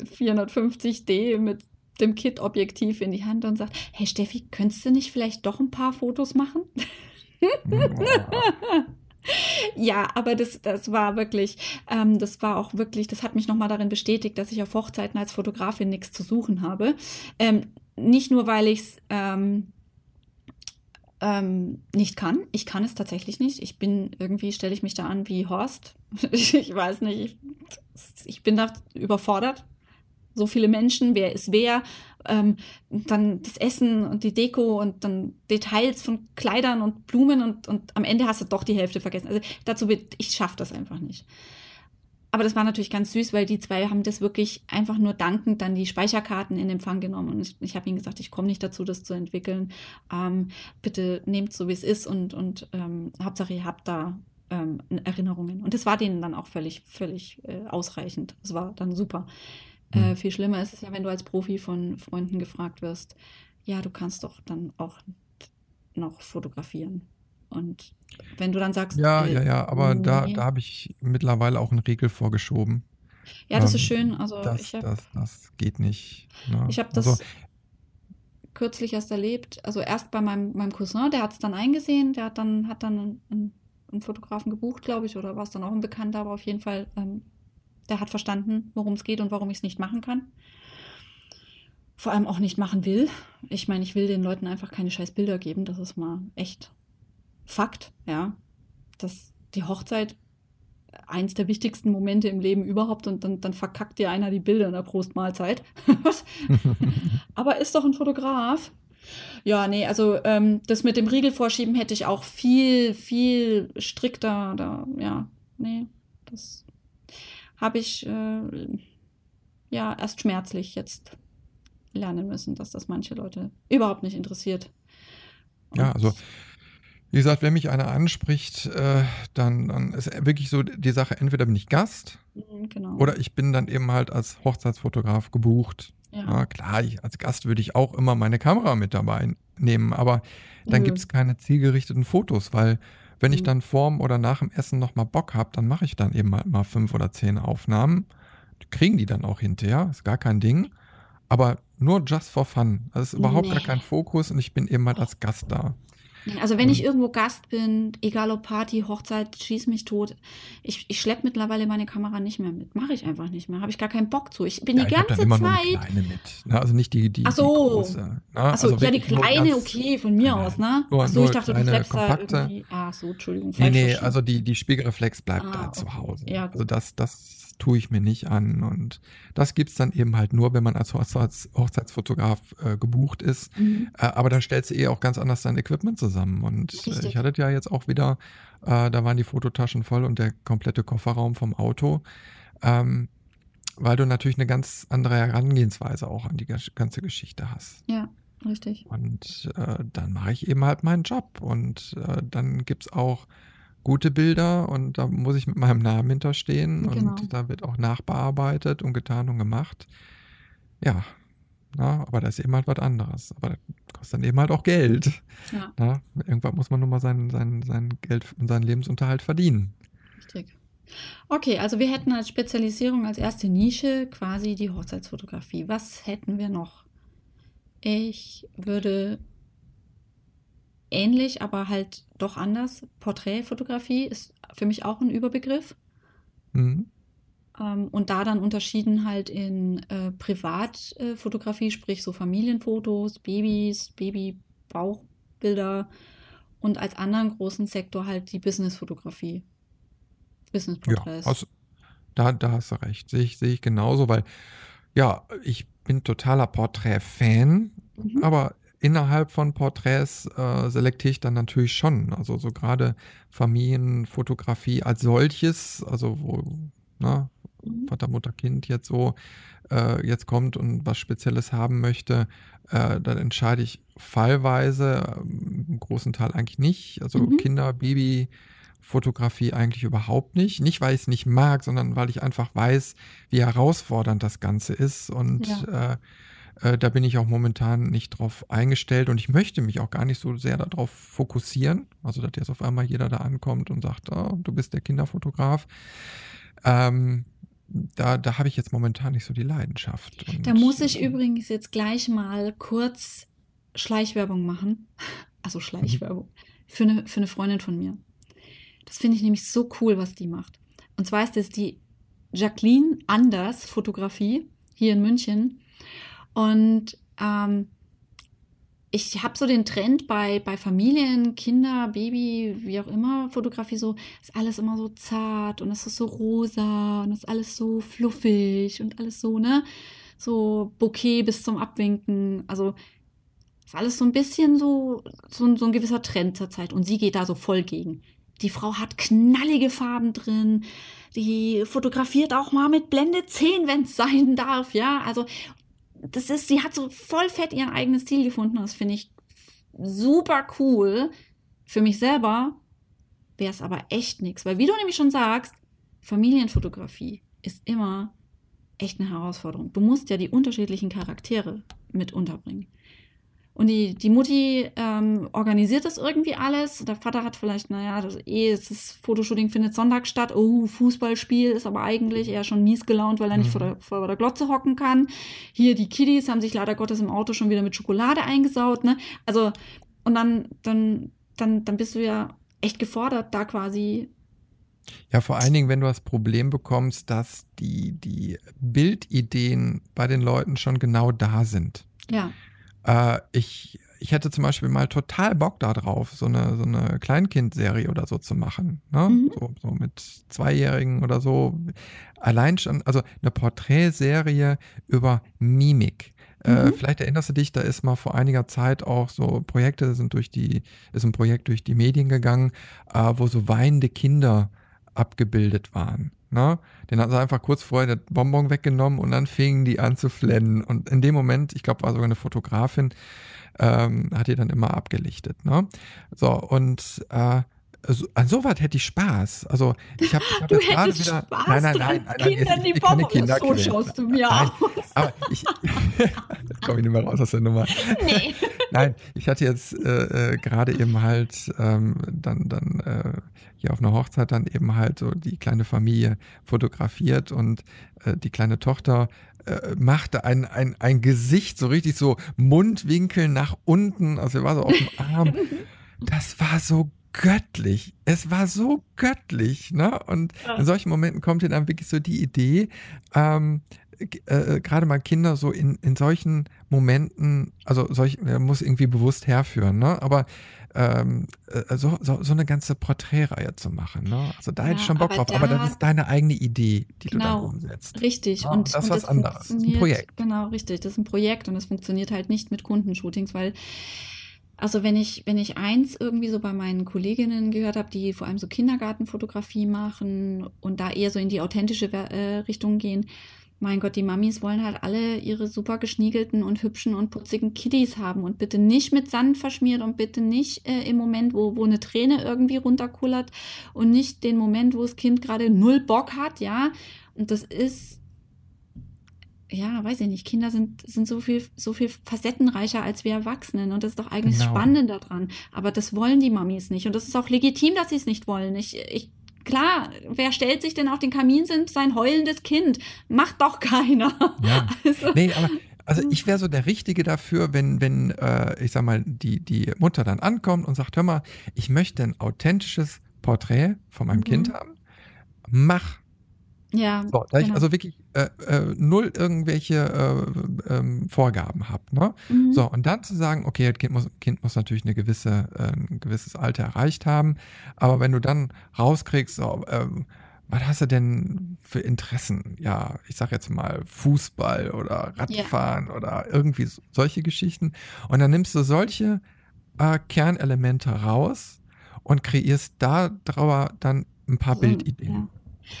450D mit dem Kit-Objektiv in die Hand und sagt: Hey Steffi, könntest du nicht vielleicht doch ein paar Fotos machen? Ja, aber das, das war wirklich, ähm, das war auch wirklich, das hat mich nochmal darin bestätigt, dass ich auf Hochzeiten als Fotografin nichts zu suchen habe. Ähm, nicht nur, weil ich es ähm, ähm, nicht kann. Ich kann es tatsächlich nicht. Ich bin irgendwie, stelle ich mich da an wie Horst. Ich, ich weiß nicht, ich, ich bin da überfordert. So viele Menschen, wer ist wer, ähm, dann das Essen und die Deko und dann Details von Kleidern und Blumen und, und am Ende hast du doch die Hälfte vergessen. Also dazu wird, ich schaffe das einfach nicht. Aber das war natürlich ganz süß, weil die zwei haben das wirklich einfach nur dankend dann die Speicherkarten in Empfang genommen. Und ich, ich habe ihnen gesagt, ich komme nicht dazu, das zu entwickeln. Ähm, bitte nehmt so, wie es ist und, und ähm, Hauptsache ihr habt da ähm, Erinnerungen. Und das war denen dann auch völlig, völlig äh, ausreichend. Das war dann super. Äh, Hm. viel schlimmer ist es ja, wenn du als Profi von Freunden gefragt wirst, ja, du kannst doch dann auch noch fotografieren. Und wenn du dann sagst, Ja, äh, ja, ja, aber da, nee. da habe ich mittlerweile auch einen Riegel vorgeschoben. ja, das ist Ähm, schön. Also das, ich habe das, das geht nicht. Ne? ich hab das also, kürzlich erst erlebt. Also erst bei meinem, meinem Cousin, der hat es dann eingesehen, der hat dann, hat dann einen, einen Fotografen gebucht, glaube ich, oder war es dann auch ein Bekannter, aber auf jeden Fall, ähm, der hat verstanden, worum es geht und warum ich es nicht machen kann. Vor allem auch nicht machen will. Ich meine, ich will den Leuten einfach keine scheiß Bilder geben. Das ist mal echt Fakt, ja. Dass die Hochzeit eins der wichtigsten Momente im Leben überhaupt und dann, dann verkackt dir einer die Bilder in der Prostmahlzeit. Aber ist doch ein Fotograf. Ja, nee, also ähm, das mit dem Riegel vorschieben hätte ich auch viel, viel strikter da, ja, nee, das habe ich äh, ja erst schmerzlich jetzt lernen müssen, dass das manche Leute überhaupt nicht interessiert. Und ja, also wie gesagt, wenn mich einer anspricht, äh, dann, dann ist wirklich so die Sache, entweder bin ich Gast Mhm, Genau. oder ich bin dann eben halt als Hochzeitsfotograf gebucht. ja. Ja, klar, ich, als Gast würde ich auch immer meine Kamera mit dabei nehmen, aber dann gibt es keine zielgerichteten Fotos, weil wenn ich Mhm. dann vorm oder nach dem Essen nochmal Bock habe, dann mache ich dann eben halt mal fünf oder zehn Aufnahmen. Kriegen die dann auch hinterher, ist gar kein Ding. Aber nur just for fun. Also es ist überhaupt gar Nee. kein Fokus und ich bin eben halt als Gast da. Also wenn ich irgendwo Gast bin, egal ob Party, Hochzeit, schieß mich tot, ich, ich schleppe mittlerweile meine Kamera nicht mehr mit. Mache ich einfach nicht mehr. Habe ich gar keinen Bock zu. Ich bin ja, die ich ganze immer nur eine Zeit. kleine mit. Ne? Also nicht die, die, Ach die so. große. Ne? Achso, Also ja, die nur kleine, ganz, okay, von mir aus, ne? nur, Achso, ich nur dachte, du kleine, schleppst da kompakte. irgendwie. Ach so, Entschuldigung, Nee, nee, also die, die Spiegelreflex bleibt da Ah, zu okay. Hause. Ja, Also gut. das, das tue ich mir nicht an. Und das gibt es dann eben halt nur, wenn man als Hochzeits Hochzeitsfotograf äh, gebucht ist. Mhm. Äh, aber dann stellst du eh auch ganz anders dein Equipment zusammen. Und äh, ich hatte ja jetzt auch wieder, äh, da waren die Fototaschen voll und der komplette Kofferraum vom Auto. Ähm, weil du natürlich eine ganz andere Herangehensweise auch an die ganze Geschichte hast. Ja, richtig. Und äh, dann mache ich eben halt meinen Job. Und äh, dann gibt es auch gute Bilder und da muss ich mit meinem Namen hinterstehen Genau. und da wird auch nachbearbeitet und getan und gemacht. Ja, na, aber das ist eben halt was anderes. Aber das kostet dann eben halt auch Geld. Ja, Na, irgendwann muss man nur mal sein, sein, sein Geld und seinen Lebensunterhalt verdienen. richtig. Okay, also wir hätten als Spezialisierung, als erste Nische quasi die Hochzeitsfotografie. Was hätten wir noch? Ich würde ähnlich, aber halt doch anders. Porträtfotografie ist für mich auch ein Überbegriff. Mhm. Ähm, und da dann unterschieden halt in äh, Privatfotografie, sprich so Familienfotos, Babys, Babybauchbilder und als anderen großen Sektor halt die Businessfotografie. Ja, Businessporträts. also, da, da hast du recht. Sehe ich, sehe ich genauso, weil ja, ich bin totaler Porträt-Fan, Mhm. aber innerhalb von Porträts äh, selektiere ich dann natürlich schon. Also so gerade Familienfotografie als solches, also wo ne, Mhm. Vater, Mutter, Kind jetzt so äh, jetzt kommt und was Spezielles haben möchte, äh, dann entscheide ich fallweise, ähm, im großen Teil eigentlich nicht. Also Mhm. Kinder, Baby, Fotografie eigentlich überhaupt nicht. Nicht, weil ich es nicht mag, sondern weil ich einfach weiß, wie herausfordernd das Ganze ist. Und äh, äh, da bin ich auch momentan nicht drauf eingestellt und ich möchte mich auch gar nicht so sehr darauf fokussieren. Also, dass jetzt auf einmal jeder da ankommt und sagt, oh, du bist der Kinderfotograf. Ähm, da, da habe ich jetzt momentan nicht so die Leidenschaft. Und, Da muss ich äh, übrigens jetzt gleich mal kurz Schleichwerbung machen. Also Schleichwerbung. Für eine, für eine Freundin von mir. Das finde ich nämlich so cool, was die macht. Und zwar ist das die Jacqueline Anders Fotografie hier in München. Und ähm, ich habe so den Trend bei, bei Familien, Kinder, Baby, wie auch immer, Fotografie so, ist alles immer so zart und es ist so rosa und es ist alles so fluffig und alles so, ne? So Bouquet bis zum Abwinken. Also ist alles so ein bisschen so, so, so ein gewisser Trend zur Zeit. Und sie geht da so voll gegen. Die Frau hat knallige Farben drin. Die fotografiert auch mal mit Blende 10, wenn es sein darf, ja. Also das ist, sie hat so voll fett ihren eigenen Stil gefunden. Das finde ich super cool. Für mich selber wäre es aber echt nichts. Weil wie du nämlich schon sagst, Familienfotografie ist immer echt eine Herausforderung. Du musst ja die unterschiedlichen Charaktere mit unterbringen. Und die, die Mutti ähm, organisiert das irgendwie alles. Der Vater hat vielleicht, naja, das, eh, das Fotoshooting findet Sonntag statt. Oh, Fußballspiel ist aber eigentlich eher schon mies gelaunt, weil er nicht mhm. vor, der, vor der Glotze hocken kann. Hier, die Kiddies haben sich leider Gottes im Auto schon wieder mit Schokolade eingesaut. Ne? Also, und dann, dann, dann, dann bist du ja echt gefordert, da quasi ja, vor allen Dingen, wenn du das Problem bekommst, dass die, die Bildideen bei den Leuten schon genau da sind. Ja. Äh, ich, ich hätte zum Beispiel mal total Bock darauf, so eine, so eine Kleinkindserie oder so zu machen. Ne? Mhm. So, so mit Zweijährigen oder so. Allein schon, also eine Porträtserie über Mimik. Äh, mhm. vielleicht erinnerst du dich, da ist mal vor einiger Zeit auch so Projekte sind durch die, ist ein Projekt durch die Medien gegangen, äh, wo so weinende Kinder abgebildet waren. Ne? Den hat sie einfach kurz vorher der Bonbon weggenommen und dann fingen die an zu flennen. Und in dem Moment, ich glaube, war sogar eine Fotografin, ähm, hat die dann immer abgelichtet. Ne? So, und äh, so, an sowas hätte ich Spaß. Also ich habe hab jetzt gerade wieder. Spaß nein, nein, nein, nein, nein, Kinder, die Kinder so schaust du mir nein, aus. Aber ich komme ich nicht mehr raus aus der Nummer. Nee. nein, ich hatte jetzt äh, äh, gerade eben halt ähm, dann, dann äh, hier auf einer Hochzeit dann eben halt so die kleine Familie fotografiert und äh, die kleine Tochter äh, machte ein, ein, ein Gesicht so richtig so Mundwinkel nach unten, also er war so auf dem Arm. Das war so göttlich. Es war so göttlich, ne? Und ja. in solchen Momenten kommt dir dann wirklich so die Idee, ähm, äh, gerade mal Kinder so in, in solchen Momenten, also solch, muss irgendwie bewusst herführen, ne? Aber ähm, äh, so, so, so, eine ganze Porträtreihe zu machen. Ne? Also da ja, hätte ich schon Bock drauf, da, aber das ist deine eigene Idee, die genau, du da umsetzt. Richtig. Ja, und das ist was anderes. Das ist ein Projekt. Genau, richtig. Das ist ein Projekt und es funktioniert halt nicht mit Kundenshootings, weil also wenn ich, wenn ich eins irgendwie so bei meinen Kolleginnen gehört habe, die vor allem so Kindergartenfotografie machen und da eher so in die authentische äh, Richtung gehen, mein Gott, die Mamis wollen halt alle ihre super geschniegelten und hübschen und putzigen Kiddies haben und bitte nicht mit Sand verschmiert und bitte nicht äh, im Moment, wo, wo eine Träne irgendwie runterkullert und nicht den Moment, wo das Kind gerade null Bock hat, ja. Und das ist ja, weiß ich nicht, Kinder sind, sind so viel, so viel facettenreicher als wir Erwachsenen und das ist doch eigentlich genau. spannend daran. Aber das wollen die Mamis nicht und das ist auch legitim, dass sie es nicht wollen. Ich, ich, klar, wer stellt sich denn auf den Kaminsims sein heulendes Kind? Macht doch keiner. Ja. Also, nee, aber also ich wäre so der Richtige dafür, wenn, wenn äh, ich sag mal, die, die Mutter dann ankommt und sagt, hör mal, ich möchte ein authentisches Porträt von meinem mhm. Kind haben. Mach ja. So, genau. ich also wirklich äh, äh, null irgendwelche äh, ähm, Vorgaben habe. Ne? Mhm. So, und dann zu sagen, okay, das Kind muss, kind muss natürlich eine gewisse, äh, ein gewisses Alter erreicht haben, aber wenn du dann rauskriegst, so, ähm, was hast du denn für Interessen? Ja, ich sag jetzt mal Fußball oder Radfahren ja. oder irgendwie solche Geschichten. Und dann nimmst du solche äh, Kernelemente raus und kreierst da drauf dann ein paar so, Bildideen. Ja.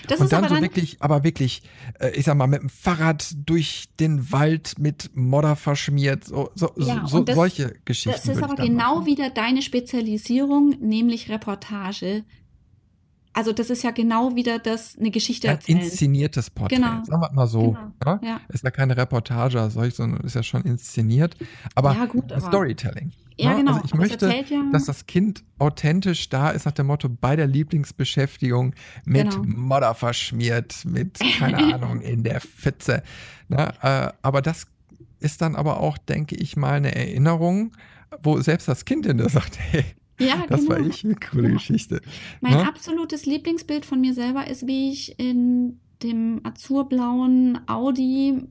Das und dann so dann wirklich, aber wirklich, äh, ich sag mal, mit dem Fahrrad durch den Wald mit Modder verschmiert, so, so, ja, so das, solche Geschichten. Das ist aber genau machen. wieder deine Spezialisierung, nämlich Reportage. Also das ist ja genau wieder das, eine Geschichte Ein erzählen. inszeniertes Porträt, genau. sagen wir mal so. Genau. Ja? Ist ja keine Reportage, sondern ist ja schon inszeniert. Aber, ja, gut, aber Storytelling. Ja, ne? genau. Also ich möchte, ja dass das Kind authentisch da ist, nach dem Motto, bei der Lieblingsbeschäftigung mit genau. Modder verschmiert, mit, keine Ahnung, in der Pfütze. Ne? Äh, aber das ist dann aber auch, denke ich mal, eine Erinnerung, wo selbst das Kind in der sagt, hey, ja, das genau. war ich, eine coole ja. Geschichte. Mein ne? absolutes Lieblingsbild von mir selber ist, wie ich in dem azurblauen Audi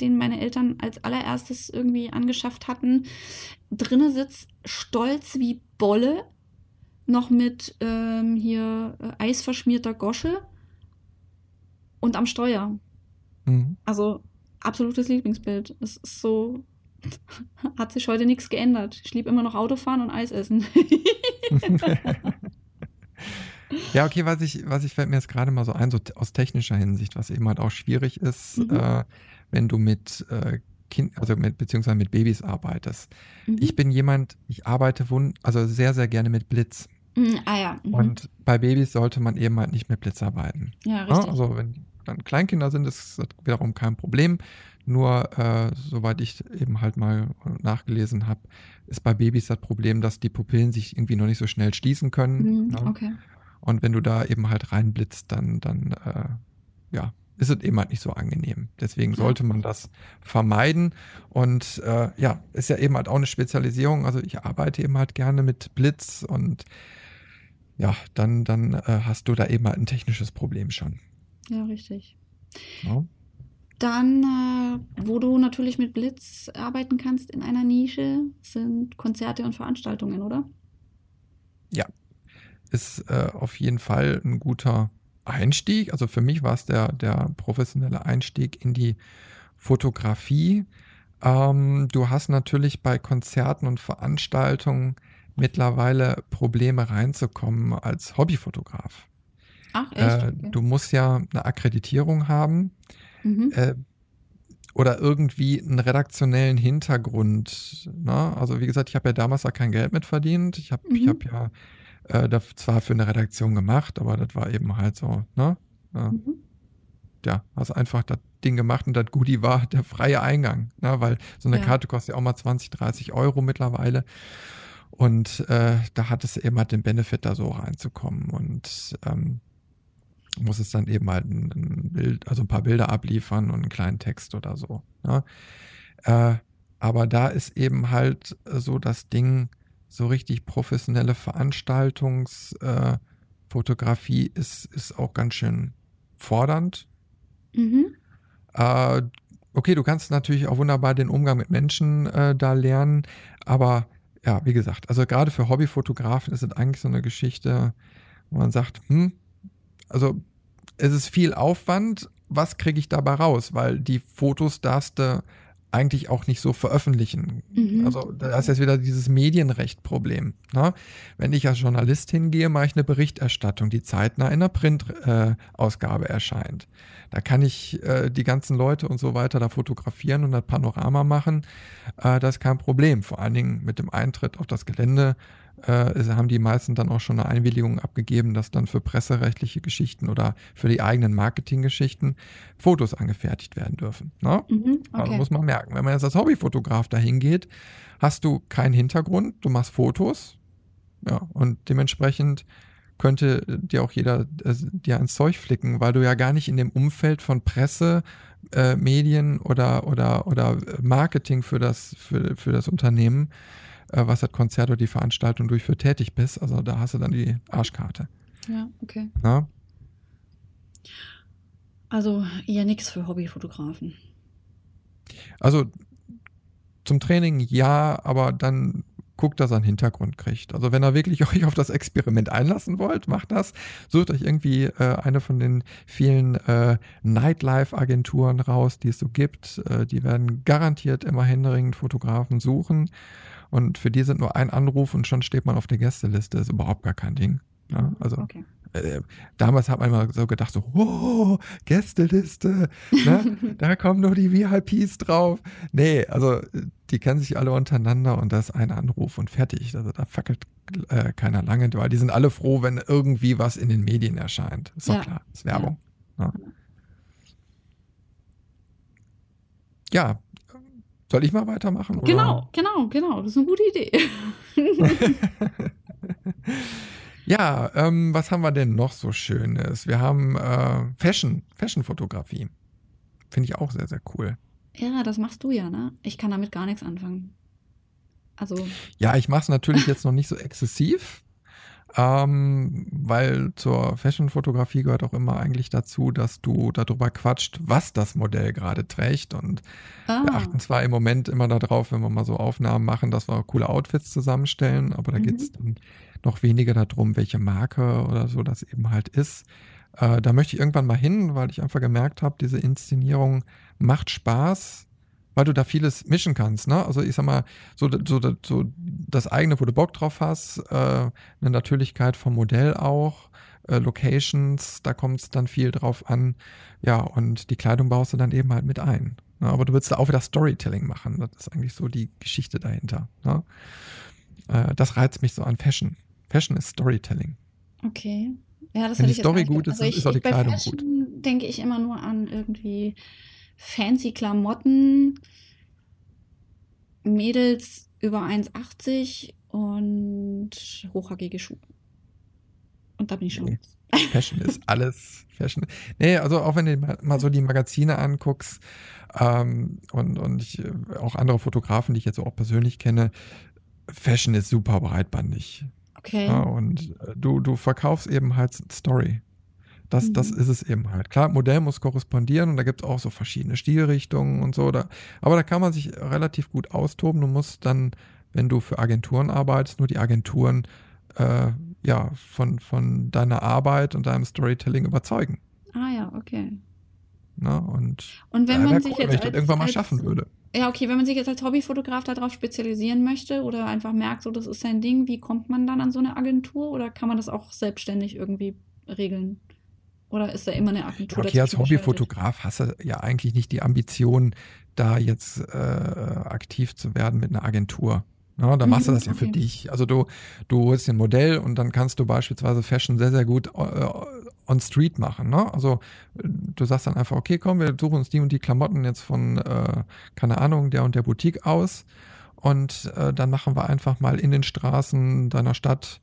den meine Eltern als allererstes irgendwie angeschafft hatten, drinne sitzt, stolz wie Bolle, noch mit ähm, hier äh, eisverschmierter Gosche und am Steuer. Mhm. Also absolutes Lieblingsbild. Es ist so, hat sich heute nichts geändert. Ich liebe immer noch Autofahren und Eis essen. ja, okay, was ich, was ich fällt mir jetzt gerade mal so ein, so aus technischer Hinsicht, was eben halt auch schwierig ist, mhm. äh, wenn du mit äh, Kind, also mit, beziehungsweise mit Babys arbeitest. Mhm. Ich bin jemand, ich arbeite wund, also sehr, sehr gerne mit Blitz. Mhm, ah ja. Mhm. Und bei Babys sollte man eben halt nicht mit Blitz arbeiten. Ja, richtig. also wenn dann Kleinkinder sind, ist das wiederum kein Problem. Nur, äh, soweit ich eben halt mal nachgelesen habe, ist bei Babys das Problem, dass die Pupillen sich irgendwie noch nicht so schnell schließen können. Mhm, Ne? okay. Und wenn du da eben halt reinblitzt, dann, dann äh, ja, ist es eben halt nicht so angenehm. Deswegen Ja. sollte man das vermeiden. Und äh, ja, ist ja eben halt auch eine Spezialisierung. Also ich arbeite eben halt gerne mit Blitz und ja, dann, dann äh, hast du da eben halt ein technisches Problem schon. Ja, richtig. Ne? Dann, äh, wo du natürlich mit Blitz arbeiten kannst in einer Nische, sind Konzerte und Veranstaltungen, oder? Ja, ist äh, auf jeden Fall ein guter Einstieg. Also für mich war es der, der professionelle Einstieg in die Fotografie. Ähm, du hast natürlich bei Konzerten und Veranstaltungen mittlerweile Probleme reinzukommen als Hobbyfotograf. Ach, echt? Äh, du musst ja eine Akkreditierung haben Mhm. äh, oder irgendwie einen redaktionellen Hintergrund. Ne? Also wie gesagt, ich habe ja damals da kein Geld mit verdient. Ich habe ich Mhm. hab ja äh, das zwar für eine Redaktion gemacht, aber das war eben halt so, ne? Ja, Mhm. ja, hast einfach das Ding gemacht und das Goodie war der freie Eingang. Ne? Weil so eine Ja. Karte kostet ja auch mal 20, 30 Euro mittlerweile. Und äh, da hat es eben halt den Benefit, da so reinzukommen. Und ähm, muss es dann eben halt ein, ein Bild, also ein paar Bilder abliefern und einen kleinen Text oder so. Ne? Äh, aber da ist eben halt so das Ding, so richtig professionelle Veranstaltungsfotografie äh, ist, ist auch ganz schön fordernd. Mhm. Äh, okay, du kannst natürlich auch wunderbar den Umgang mit Menschen äh, da lernen, aber ja, wie gesagt, also gerade für Hobbyfotografen ist es eigentlich so eine Geschichte, wo man sagt, hm, also es ist viel Aufwand, was kriege ich dabei raus? Weil die Fotos darfst du eigentlich auch nicht so veröffentlichen. Mhm. Also da ist jetzt wieder dieses Medienrecht-Problem. Ne? Wenn ich als Journalist hingehe, mache ich eine Berichterstattung, die zeitnah in der Print-Ausgabe erscheint. Da kann ich äh, die ganzen Leute und so weiter da fotografieren und das Panorama machen. Äh, das ist kein Problem. Vor allen Dingen mit dem Eintritt auf das Gelände äh, haben die meisten dann auch schon eine Einwilligung abgegeben, dass dann für presserechtliche Geschichten oder für die eigenen Marketinggeschichten Fotos angefertigt werden dürfen. Ne? Mhm. Also Okay. muss man merken, wenn man jetzt als Hobbyfotograf dahin geht, hast du keinen Hintergrund, du machst Fotos, ja, und dementsprechend könnte dir auch jeder äh, dir ans Zeug flicken, weil du ja gar nicht in dem Umfeld von Presse, äh, Medien oder, oder, oder Marketing für das, für, für das Unternehmen, äh, was das Konzert oder die Veranstaltung durchführt, tätig bist. Also da hast du dann die Arschkarte. Ja, okay. Ne? Also eher nichts für Hobbyfotografen. Also zum Training ja, aber dann guckt, dass er einen Hintergrund kriegt. Also wenn ihr wirklich euch auf das Experiment einlassen wollt, macht das. Sucht euch irgendwie äh, eine von den vielen äh, Nightlife-Agenturen raus, die es so gibt. Äh, die werden garantiert immer händeringend Fotografen suchen. Und für die sind nur ein Anruf und schon steht man auf der Gästeliste. ist überhaupt gar kein Ding. Ja, also Okay. äh, damals hat man immer so gedacht, so, oh, Gästeliste, ne? da kommen nur die VIPs drauf. Nee, also die kennen sich alle untereinander und das ist ein Anruf und fertig. Also da fackelt äh, keiner lange, weil die sind alle froh, wenn irgendwie was in den Medien erscheint. Ist doch Ja. klar, ist Werbung. Ne? Ja, soll ich mal weitermachen? Oder? Genau, genau, genau. Das ist eine gute Idee. Ja, ähm, was haben wir denn noch so Schönes? Wir haben äh, Fashion, Fashion-Fotografie. Finde ich auch sehr, sehr cool. ja, das machst du ja, ne? Ich kann damit gar nichts anfangen. Also, Ja, ich mache es natürlich jetzt noch nicht so exzessiv, ähm, weil zur Fashion-Fotografie gehört auch immer eigentlich dazu, dass du darüber quatscht, was das Modell gerade trägt. Und wir ah, achten zwar im Moment immer darauf, wenn wir mal so Aufnahmen machen, dass wir coole Outfits zusammenstellen, aber da Mhm. geht es dann noch weniger darum, welche Marke oder so das eben halt ist. Äh, da möchte ich irgendwann mal hin, weil ich einfach gemerkt habe, diese Inszenierung macht Spaß, weil du da vieles mischen kannst. Ne? Also ich sag mal, so, so, so das eigene, wo du Bock drauf hast, äh, eine Natürlichkeit vom Modell auch, äh, Locations, da kommt es dann viel drauf an. Ja, und die Kleidung baust du dann eben halt mit ein. Ne? Aber du willst da auch wieder Storytelling machen. Das ist eigentlich so die Geschichte dahinter. Ne? Äh, das reizt mich so an Fashion. Fashion ist Storytelling. okay. Ja, das Wenn die Story gut ist, dann ich, ist auch die Kleidung Fashion denke ich immer nur an irgendwie fancy Klamotten, Mädels über 1,80 und hochhackige Schuhe. Und da bin ich schon. Nee. Fashion ist alles Fashion. Nee, also auch wenn du mal so die Magazine anguckst ähm, und, und ich, äh, auch andere Fotografen, die ich jetzt auch persönlich kenne, Fashion ist super breitbandig. Okay. Ja, und äh, du, du verkaufst eben halt Story. Das, mhm. das ist es eben halt. Klar, Modell muss korrespondieren und da gibt es auch so verschiedene Stilrichtungen und so. Da, aber da kann man sich relativ gut austoben. Du musst dann, wenn du für Agenturen arbeitest, nur die Agenturen äh, ja, von, von deiner Arbeit und deinem Storytelling überzeugen. Ah ja, okay. Na, und und wenn man sich cool, jetzt wenn ich das als, irgendwann mal als, schaffen würde. Ja, okay, wenn man sich jetzt als Hobbyfotograf darauf spezialisieren möchte oder einfach merkt, so das ist sein Ding, wie kommt man dann an so eine Agentur oder kann man das auch selbstständig irgendwie regeln? Oder ist da immer eine Agentur? Okay, als Hobbyfotograf hast du ja eigentlich nicht die Ambition, da jetzt äh, aktiv zu werden mit einer Agentur. Ja, dann machst du mhm, das ja okay. für dich. Also du, du holst dir ein Modell und dann kannst du beispielsweise Fashion sehr, sehr gut äh, on Street machen. Ne? Also du sagst dann einfach, okay, komm, wir suchen uns die und die Klamotten jetzt von, äh, keine Ahnung, der und der Boutique aus. Und äh, dann machen wir einfach mal in den Straßen deiner Stadt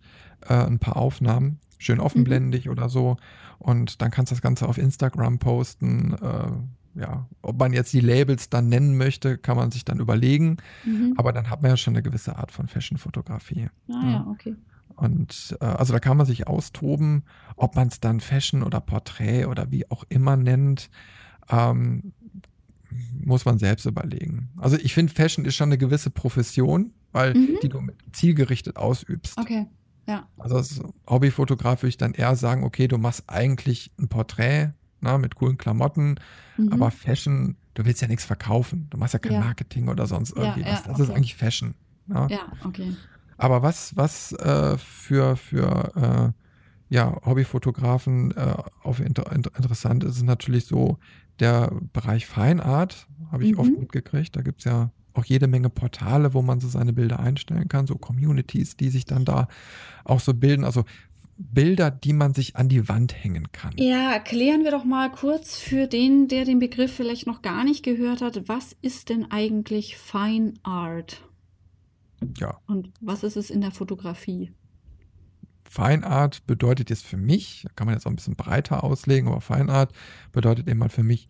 äh, ein paar Aufnahmen, schön offenblendig mhm. oder so. Und dann kannst du das Ganze auf Instagram posten. Äh, ja, ob man jetzt die Labels dann nennen möchte, kann man sich dann überlegen. Mhm. Aber dann hat man ja schon eine gewisse Art von Fashion-Fotografie. Ah ja, ja okay. Und äh, also da kann man sich austoben, ob man es dann Fashion oder Porträt oder wie auch immer nennt, ähm, muss man selbst überlegen. Also ich finde, Fashion ist schon eine gewisse Profession, weil mhm. die du zielgerichtet ausübst. Okay. Ja. Also als Hobbyfotograf würde ich dann eher sagen, okay, du machst eigentlich ein Porträt na, ne, mit coolen Klamotten, mhm. aber Fashion, du willst ja nichts verkaufen. Du machst ja kein ja. Marketing oder sonst irgendwie ja, was. Das okay. ist eigentlich Fashion. Na? Ne? Ja, okay. Aber was, was äh, für, für äh, ja, Hobbyfotografen äh, auf inter, inter, interessant ist, ist natürlich so der Bereich Feinart, habe ich mhm. oft mitgekriegt. Da gibt es ja auch jede Menge Portale, wo man so seine Bilder einstellen kann, so Communities, die sich dann da auch so bilden. Also Bilder, die man sich an die Wand hängen kann. Ja, erklären wir doch mal kurz für den, der den Begriff vielleicht noch gar nicht gehört hat, was ist denn eigentlich Fine Art? Ja. Und was ist es in der Fotografie? Fine Art bedeutet jetzt für mich, kann man jetzt auch ein bisschen breiter auslegen, aber Fine Art bedeutet eben mal für mich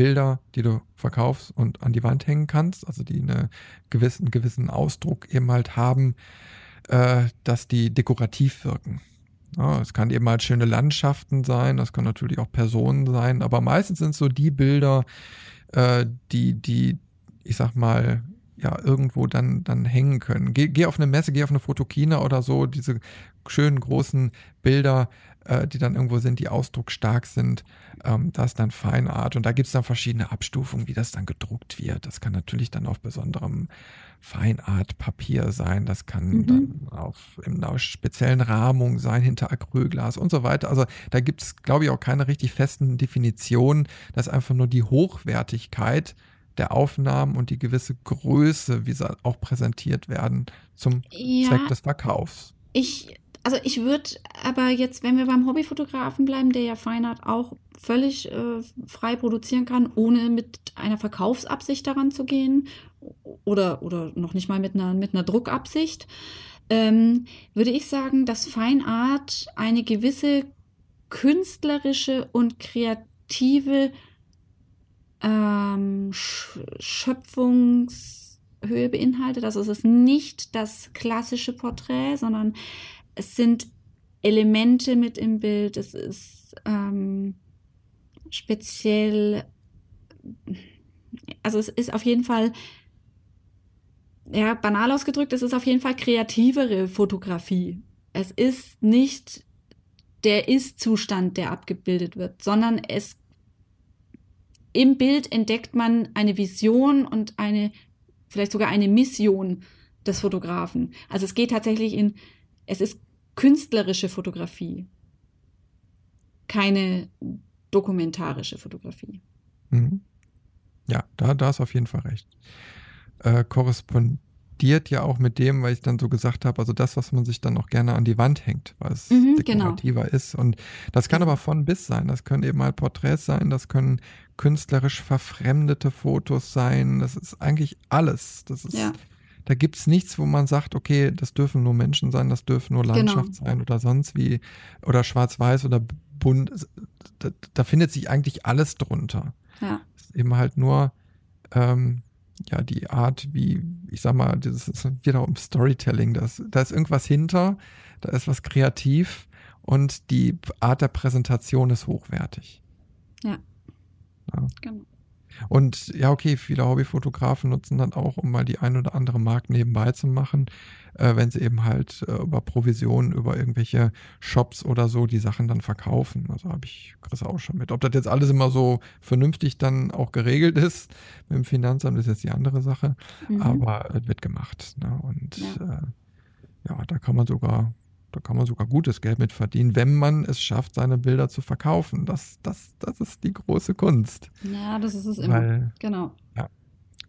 Bilder, die du verkaufst und an die Wand hängen kannst, also die eine gewissen, einen gewissen Ausdruck eben halt haben, äh, dass die dekorativ wirken. Ja, es kann eben halt schöne Landschaften sein, das können natürlich auch Personen sein, aber meistens sind es so die Bilder, äh, die, die, ich sag mal, ja, irgendwo dann, dann hängen können. Geh, geh auf eine Messe, geh auf eine Fotokina oder so, diese schönen großen Bilder, äh, die dann irgendwo sind, die ausdrucksstark sind, ähm, das ist dann Feinart. Und da gibt es dann verschiedene Abstufungen, wie das dann gedruckt wird. Das kann natürlich dann auf besonderem Feinartpapier sein, das kann mhm. dann auf in einer speziellen Rahmung sein, hinter Acrylglas und so weiter. Also da gibt es, glaube ich, auch keine richtig festen Definitionen. Das ist einfach nur die Hochwertigkeit der Aufnahmen und die gewisse Größe, wie sie auch präsentiert werden, zum ja, Zweck des Verkaufs. Ich, also ich würde aber jetzt, wenn wir beim Hobbyfotografen bleiben, der ja Feinart auch völlig äh, frei produzieren kann, ohne mit einer Verkaufsabsicht daran zu gehen oder, oder noch nicht mal mit einer, mit einer Druckabsicht, ähm, würde ich sagen, dass Feinart eine gewisse künstlerische und kreative ähm, Schöpfungshöhe beinhaltet. Also es ist nicht das klassische Porträt, sondern es sind Elemente mit im Bild. Es ist ähm, speziell, also es ist auf jeden Fall, ja, banal ausgedrückt, es ist auf jeden Fall kreativere Fotografie. Es ist nicht der Ist-Zustand, der abgebildet wird, sondern es im Bild entdeckt man eine Vision und eine, vielleicht sogar eine Mission des Fotografen. Also es geht tatsächlich in, es ist künstlerische Fotografie, keine dokumentarische Fotografie. Mhm. Ja, da, da ist auf jeden Fall recht. Äh, korrespondiert ja auch mit dem, weil ich dann so gesagt habe, also das, was man sich dann auch gerne an die Wand hängt, weil es Mhm, genau. dekorativer ist. Und das kann Genau. aber von bis sein. Das können eben halt Porträts sein, das können künstlerisch verfremdete Fotos sein. Das ist eigentlich alles. Das ist, Ja, da gibt es nichts, wo man sagt, okay, das dürfen nur Menschen sein, das dürfen nur genau. Landschaft sein oder sonst wie, oder schwarz-weiß oder bunt. Da, da findet sich eigentlich alles drunter. Ja, Es ist eben halt nur ähm, ja die Art, wie, ich sag mal, das ist wieder um Storytelling. Das, da ist irgendwas hinter, da ist was kreativ und die Art der Präsentation ist hochwertig. ja, Ja. genau. Und ja, okay, viele Hobbyfotografen nutzen dann auch, um mal die ein oder andere Markt nebenbei zu machen, äh, wenn sie eben halt äh, über Provisionen, über irgendwelche Shops oder so die Sachen dann verkaufen. Also habe ich Chris auch schon mit. Ob das jetzt alles immer so vernünftig dann auch geregelt ist mit dem Finanzamt, ist jetzt die andere Sache. Mhm. Aber es wird gemacht. Ne? Und Ja. äh, ja, da kann man sogar, da kann man sogar gutes Geld mit verdienen, wenn man es schafft, seine Bilder zu verkaufen. Das, das, das ist die große Kunst. Ja, das ist es immer. Weil Genau.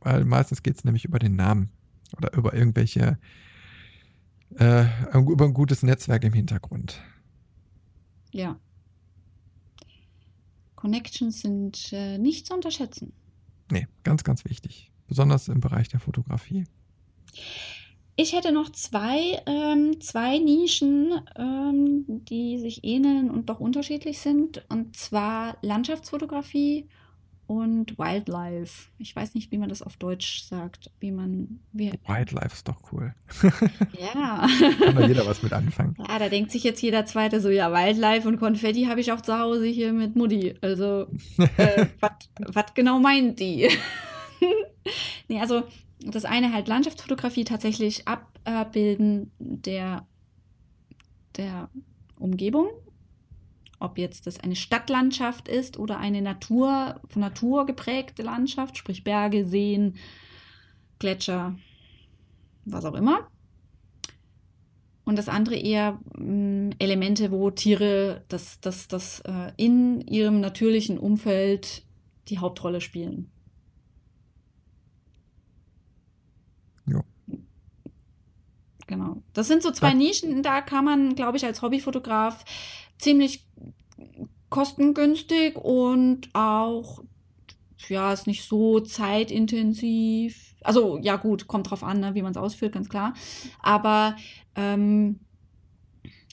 weil meistens geht es nämlich über den Namen oder über irgendwelche, äh, über ein gutes Netzwerk im Hintergrund. Ja. Connections sind äh, nicht zu unterschätzen. Nee, ganz, ganz wichtig. Besonders im Bereich der Fotografie. Ich hätte noch zwei, ähm, zwei Nischen, ähm, die sich ähneln und doch unterschiedlich sind. Und zwar Landschaftsfotografie und Wildlife. Ich weiß nicht, wie man das auf Deutsch sagt. Wie man. Wie, Wildlife ist doch cool. ja. Kann da jeder was mit anfangen. Ja, da denkt sich jetzt jeder Zweite so, ja, Wildlife und Konfetti habe ich auch zu Hause hier mit Mutti. Also, äh, was genau meint die? nee, also das eine halt Landschaftsfotografie tatsächlich abbilden der, der Umgebung. Ob jetzt das eine Stadtlandschaft ist oder eine Natur, von Natur geprägte Landschaft, sprich Berge, Seen, Gletscher, was auch immer. Und das andere eher mh, Elemente, wo Tiere das, das, das äh, in ihrem natürlichen Umfeld die Hauptrolle spielen. Genau. Das sind so zwei Ja. Nischen, da kann man, glaube ich, als Hobbyfotograf ziemlich kostengünstig und auch, ja, ist nicht so zeitintensiv. Also, ja, gut, kommt drauf an, ne, wie man es ausführt, ganz klar. Aber ähm,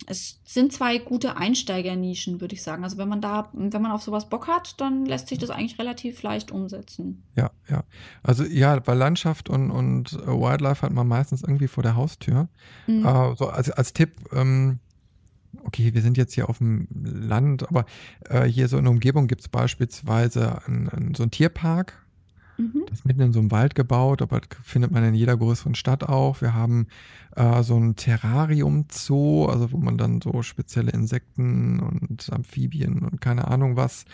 es sind zwei gute Einsteigernischen, würde ich sagen. Also, wenn man da, wenn man auf sowas Bock hat, dann lässt sich das eigentlich relativ leicht umsetzen. Ja, ja. Also ja, weil Landschaft und, und äh, Wildlife hat man meistens irgendwie vor der Haustür. Mhm. Äh, so als, als Tipp, ähm, okay, wir sind jetzt hier auf dem Land, aber äh, hier so in der Umgebung gibt es beispielsweise einen, einen, so einen Tierpark. Mhm. Das ist mitten in so einem Wald gebaut, aber das findet man in jeder größeren Stadt auch. Wir haben äh, so ein Terrarium-Zoo, also wo man dann so spezielle Insekten und Amphibien und keine Ahnung was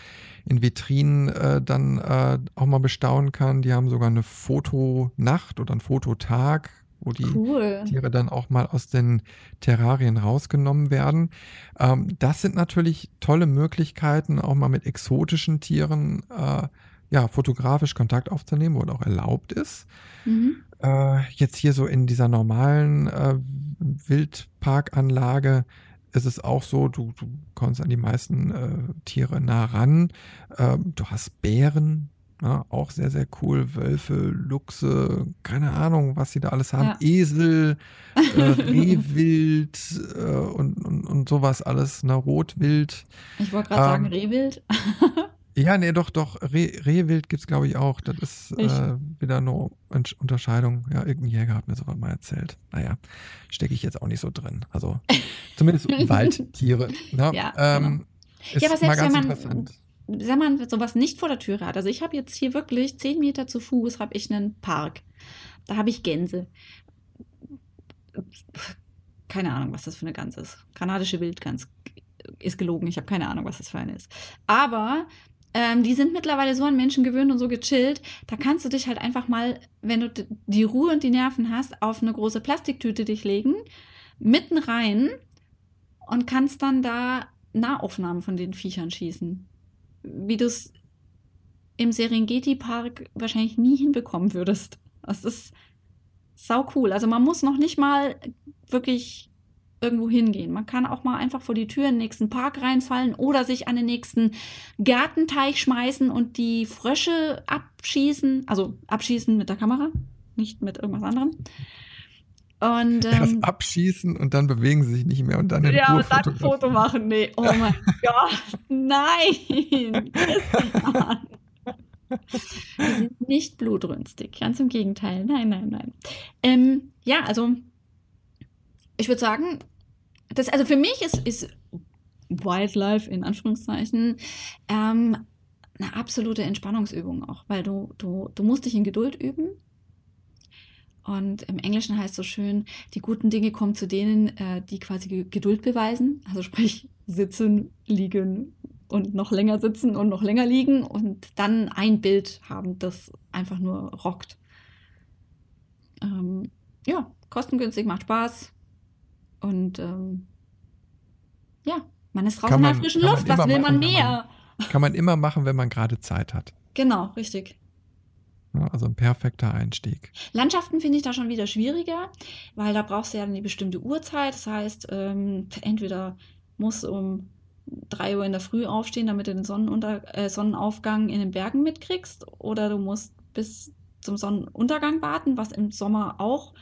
in Vitrinen äh, dann äh, auch mal bestaunen kann. Die haben sogar eine Fotonacht oder einen Fototag, wo die Cool. Tiere dann auch mal aus den Terrarien rausgenommen werden. Ähm, das sind natürlich tolle Möglichkeiten, auch mal mit exotischen Tieren äh, ja, fotografisch Kontakt aufzunehmen, wo es auch erlaubt ist. Mhm. Äh, jetzt hier so in dieser normalen äh, Wildparkanlage ist es auch so, du, du kommst an die meisten äh, Tiere nah ran. Ähm, du hast Bären, ja, auch sehr, sehr cool. Wölfe, Luchse, keine Ahnung, was sie da alles haben. Ja. Esel, äh, Rehwild äh, und, und, und sowas alles, ne? Rotwild. Ich wollte gerade sagen, Ähm, Rehwild. Ja, nee, doch, doch. Reh, Rehwild gibt es, glaube ich, auch. Das ist äh, wieder eine Unterscheidung. Ja, irgendein Jäger hat mir sowas mal erzählt. Naja, stecke ich jetzt auch nicht so drin. Also zumindest Waldtiere. Ne? Ja, ähm, ist Ja, aber mal selbst ganz wenn man- wenn man sowas nicht vor der Tür hat. Also ich habe jetzt hier wirklich zehn Meter zu Fuß habe ich einen Park. Da habe ich Gänse. Keine Ahnung, was das für eine Gans ist. Kanadische Wildgans ist gelogen. Ich habe keine Ahnung, was das für eine ist. Aber ähm, die sind mittlerweile so an Menschen gewöhnt und so gechillt. Da kannst du dich halt einfach mal, wenn du die Ruhe und die Nerven hast, auf eine große Plastiktüte dich legen, mitten rein und kannst dann da Nahaufnahmen von den Viechern schießen wie du es im Serengeti-Park wahrscheinlich nie hinbekommen würdest. Das ist sau cool. Also man muss noch nicht mal wirklich irgendwo hingehen. Man kann auch mal einfach vor die Tür in den nächsten Park reinfallen oder sich an den nächsten Gartenteich schmeißen und die Frösche abschießen. Also abschießen mit der Kamera, nicht mit irgendwas anderem. Und, ähm, abschießen und dann bewegen sie sich nicht mehr und dann in Ja, und dann ein Foto machen. Nee, oh mein Gott, nein. Wir sind nicht blutrünstig, ganz im Gegenteil. Nein, nein, nein. Ähm, ja, also ich würde sagen, das, also für mich ist, ist Wildlife in Anführungszeichen ähm, eine absolute Entspannungsübung auch, weil du, du, du musst dich in Geduld üben. Und im Englischen heißt es so schön, die guten Dinge kommen zu denen, äh, die quasi Geduld beweisen. Also sprich, sitzen, liegen und noch länger sitzen und noch länger liegen und dann ein Bild haben, das einfach nur rockt. Ähm, ja, kostengünstig, macht Spaß. Und ähm, ja, man ist draußen in der frischen Luft. Was will man mehr? Man, kann man immer machen, wenn man gerade Zeit hat. Genau, richtig. also ein perfekter Einstieg. Landschaften finde ich da schon wieder schwieriger, weil da brauchst du ja eine bestimmte Uhrzeit. Das heißt, ähm, entweder muss um 3 Uhr in der Früh aufstehen, damit du den Sonnenunter äh, Sonnenaufgang in den Bergen mitkriegst, oder du musst bis zum Sonnenuntergang warten, was im Sommer auch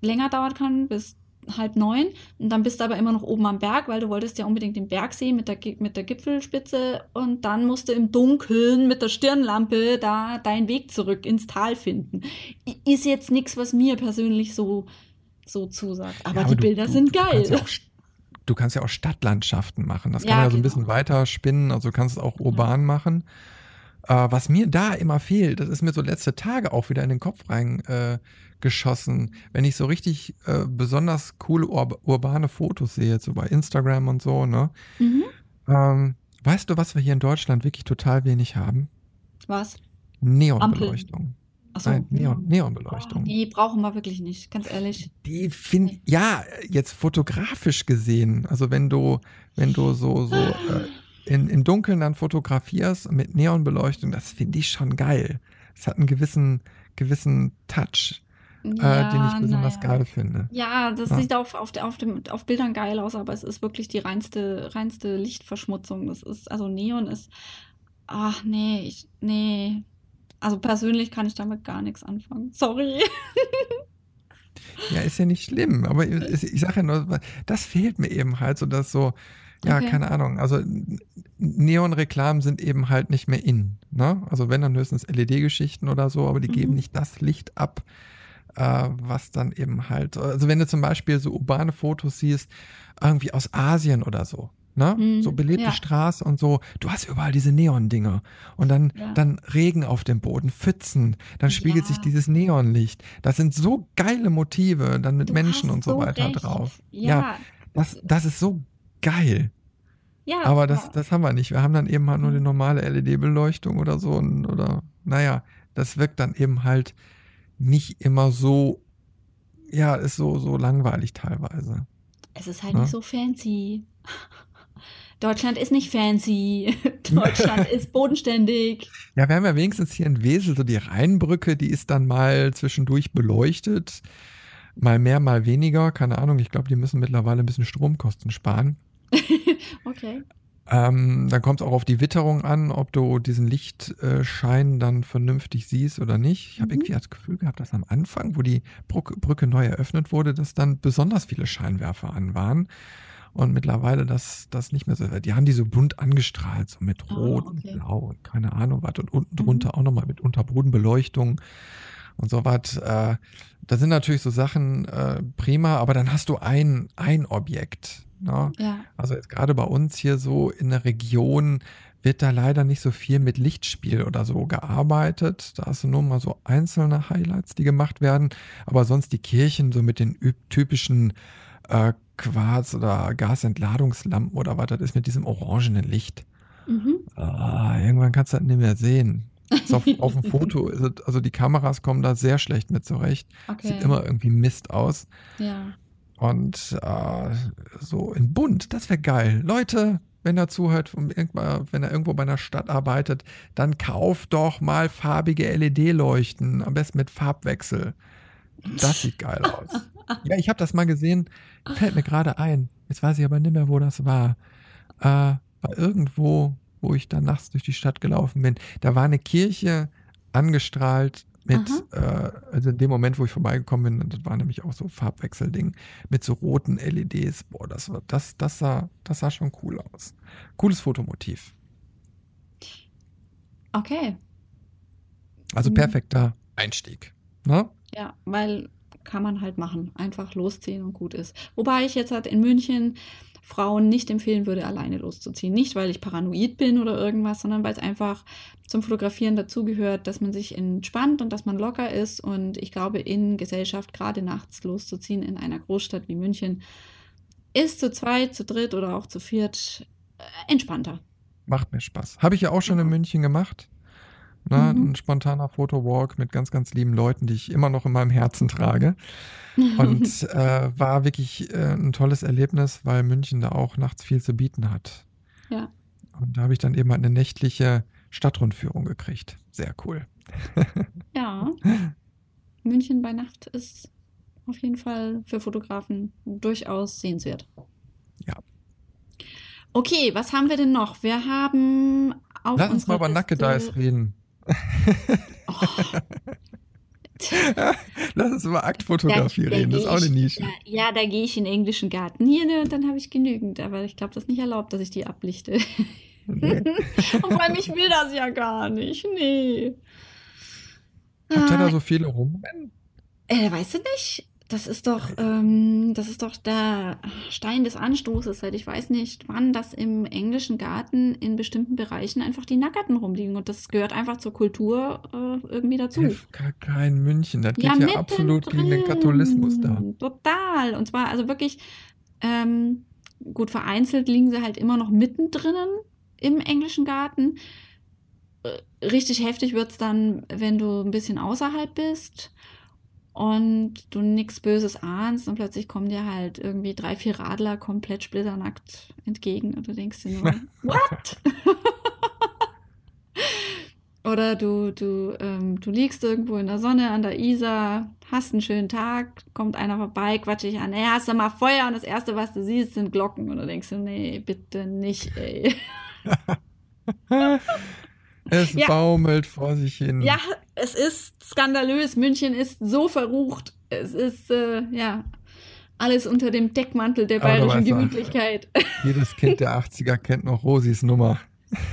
länger dauern kann, bis halb neun. Und dann bist du aber immer noch oben am Berg, weil du wolltest ja unbedingt den Berg sehen mit der, mit der Gipfelspitze. Und dann musst du im Dunkeln mit der Stirnlampe da deinen Weg zurück ins Tal finden. Ist jetzt nichts, was mir persönlich so, so zusagt. Aber, ja, aber die du, Bilder du, sind geil. Du kannst, ja auch, du kannst ja auch Stadtlandschaften machen. Das kann ja, man ja so ein genau. bisschen weiter spinnen. Also du kannst es auch urban machen. Äh, was mir da immer fehlt, das ist mir so letzte Tage auch wieder in den Kopf reingeschossen, äh, wenn ich so richtig äh, besonders coole ur urbane Fotos sehe, so bei Instagram und so, ne? Mhm. Ähm, weißt du, was wir hier in Deutschland wirklich total wenig haben? Was? Neonbeleuchtung. Achso. Nein, Neon, Neonbeleuchtung. Oh, die brauchen wir wirklich nicht, ganz ehrlich. Die finde ja, jetzt fotografisch gesehen, also wenn du, wenn du so, so äh, in, im Dunkeln dann fotografierst mit Neonbeleuchtung, das finde ich schon geil. Es hat einen gewissen, gewissen Touch, ja, äh, den ich besonders ja. geil finde. Ja, das ja. sieht auf, auf, auf, dem, auf Bildern geil aus, aber es ist wirklich die reinste, reinste Lichtverschmutzung. Das ist, also Neon ist, ach nee, ich, nee. Also persönlich kann ich damit gar nichts anfangen. Sorry. Ja, ist ja nicht schlimm, aber ich, ich sage ja nur, das fehlt mir eben halt, so dass so, ja, okay. keine Ahnung. Also Neon-Reklamen sind eben halt nicht mehr in. Ne? Also wenn dann höchstens LED-Geschichten oder so, aber die mhm. geben nicht das Licht ab, äh, was dann eben halt. Also wenn du zum Beispiel so urbane Fotos siehst, irgendwie aus Asien oder so. Ne? Mhm, so belebte ja. Straße und so. Du hast überall diese Neon-Dinger. Und dann, ja. dann Regen auf dem Boden, Pfützen. Dann spiegelt ja. sich dieses Neonlicht. Das sind so geile Motive, dann mit du Menschen und so, so weiter recht. drauf. Ja. das, das ist so geil. Ja, aber das, das haben wir nicht. Wir haben dann eben halt nur die mhm. normale LED-Beleuchtung oder so. Und, oder, naja, das wirkt dann eben halt nicht immer so, ja, ist so, so langweilig teilweise. Es ist halt ja? nicht so fancy. Deutschland ist nicht fancy. Deutschland ist bodenständig. Ja, wir haben ja wenigstens hier in Wesel so die Rheinbrücke, die ist dann mal zwischendurch beleuchtet. Mal mehr, mal weniger. Keine Ahnung. Ich glaube, die müssen mittlerweile ein bisschen Stromkosten sparen. okay. Ähm, dann kommt es auch auf die Witterung an, ob du diesen Lichtschein dann vernünftig siehst oder nicht. Ich habe mhm. irgendwie das Gefühl gehabt, dass am Anfang, wo die Brücke, Brücke neu eröffnet wurde, dass dann besonders viele Scheinwerfer an waren. Und mittlerweile das, das nicht mehr so. Die haben die so bunt angestrahlt, so mit ah, Rot oh, okay. und Blau und keine Ahnung was. Und unten drunter mhm. auch nochmal mit Unterbodenbeleuchtung und so was. Äh, da sind natürlich so Sachen äh, prima, aber dann hast du ein, ein Objekt Ne? Ja. Also jetzt gerade bei uns hier so in der Region wird da leider nicht so viel mit Lichtspiel oder so gearbeitet. Da hast du nur mal so einzelne Highlights, die gemacht werden. Aber sonst die Kirchen so mit den typischen äh, Quarz- oder Gasentladungslampen oder was das ist mit diesem orangenen Licht. Mhm. Ah, irgendwann kannst du das nicht mehr sehen. auf, auf, dem Foto ist es, also die Kameras kommen da sehr schlecht mit zurecht. Okay. Sieht immer irgendwie Mist aus. Ja. Und äh, so in bunt, das wäre geil. Leute, wenn er zuhört, wenn er irgendwo bei einer Stadt arbeitet, dann kauf doch mal farbige LED-Leuchten, am besten mit Farbwechsel. Das sieht geil aus. Ja, ich habe das mal gesehen, fällt mir gerade ein. Jetzt weiß ich aber nicht mehr, wo das war. Äh, war irgendwo, wo ich da nachts durch die Stadt gelaufen bin. Da war eine Kirche angestrahlt mit, äh, also in dem Moment, wo ich vorbeigekommen bin, das war nämlich auch so Farbwechselding mit so roten LEDs. Boah, das war, das, das sah, das sah schon cool aus. Cooles Fotomotiv. Okay. Also Mhm. perfekter Einstieg. Ne? Ja, weil kann man halt machen. Einfach losziehen und gut ist. Wobei ich jetzt halt in München Frauen nicht empfehlen würde, alleine loszuziehen. Nicht, weil ich paranoid bin oder irgendwas, sondern weil es einfach zum Fotografieren dazugehört, dass man sich entspannt und dass man locker ist. Und ich glaube, in Gesellschaft, gerade nachts loszuziehen in einer Großstadt wie München, ist zu zweit, zu dritt oder auch zu viert äh, entspannter. Macht mir Spaß. Habe ich ja auch schon in Ja. München gemacht. Ne? Mhm. Ein spontaner Fotowalk mit ganz, ganz lieben Leuten, die ich immer noch in meinem Herzen trage. Und äh, war wirklich äh, ein tolles Erlebnis, weil München da auch nachts viel zu bieten hat. ja. Und da habe ich dann eben halt eine nächtliche Stadtrundführung gekriegt. Sehr cool. Ja. München bei Nacht ist auf jeden Fall für Fotografen durchaus sehenswert. Ja. Okay, was haben wir denn noch? Wir haben auf Lass uns mal über Nacke Liste- Dice reden. Oh, Lass uns über Aktfotografie da- da reden. Das ist auch eine ich- Nische. Ja, ja, da gehe ich in den englischen Garten. Hier, ne, und dann habe ich genügend. Aber ich glaube, das ist nicht erlaubt, dass ich die ablichte. Nee. Und vor allem, ich will das ja gar nicht. Nee. Habt ihr da Ah, so viele rumrennen? Äh, weißt du nicht? Das ist doch, ähm, das ist doch der Stein des Anstoßes. Seit ich weiß nicht, wann das im englischen Garten in bestimmten Bereichen einfach die Nackerten rumliegen. Und das gehört einfach zur Kultur äh, irgendwie dazu. FKK in München. Das geht Ja, ja, absolut gegen den Katholismus da. Total. Und zwar, also wirklich, ähm, gut vereinzelt liegen sie halt immer noch mittendrin im englischen Garten. Äh, Richtig heftig wird es dann, wenn du ein bisschen außerhalb bist und du nichts Böses ahnst und plötzlich kommen dir halt irgendwie drei, vier Radler komplett splitternackt entgegen und du denkst dir nur, what? Oder du, du, ähm, du liegst irgendwo in der Sonne an der Isar, hast einen schönen Tag, kommt einer vorbei, quatscht dich an, ey, hast du mal Feuer und das Erste, was du siehst, sind Glocken. Und du denkst dir, nee, bitte nicht, ey. Es Ja. baumelt vor sich hin. Ja, es ist skandalös. München ist so verrucht. Es ist, äh, ja, alles unter dem Deckmantel der bayerischen. Gemütlichkeit. Jedes Kind der 80er kennt noch Rosis Nummer.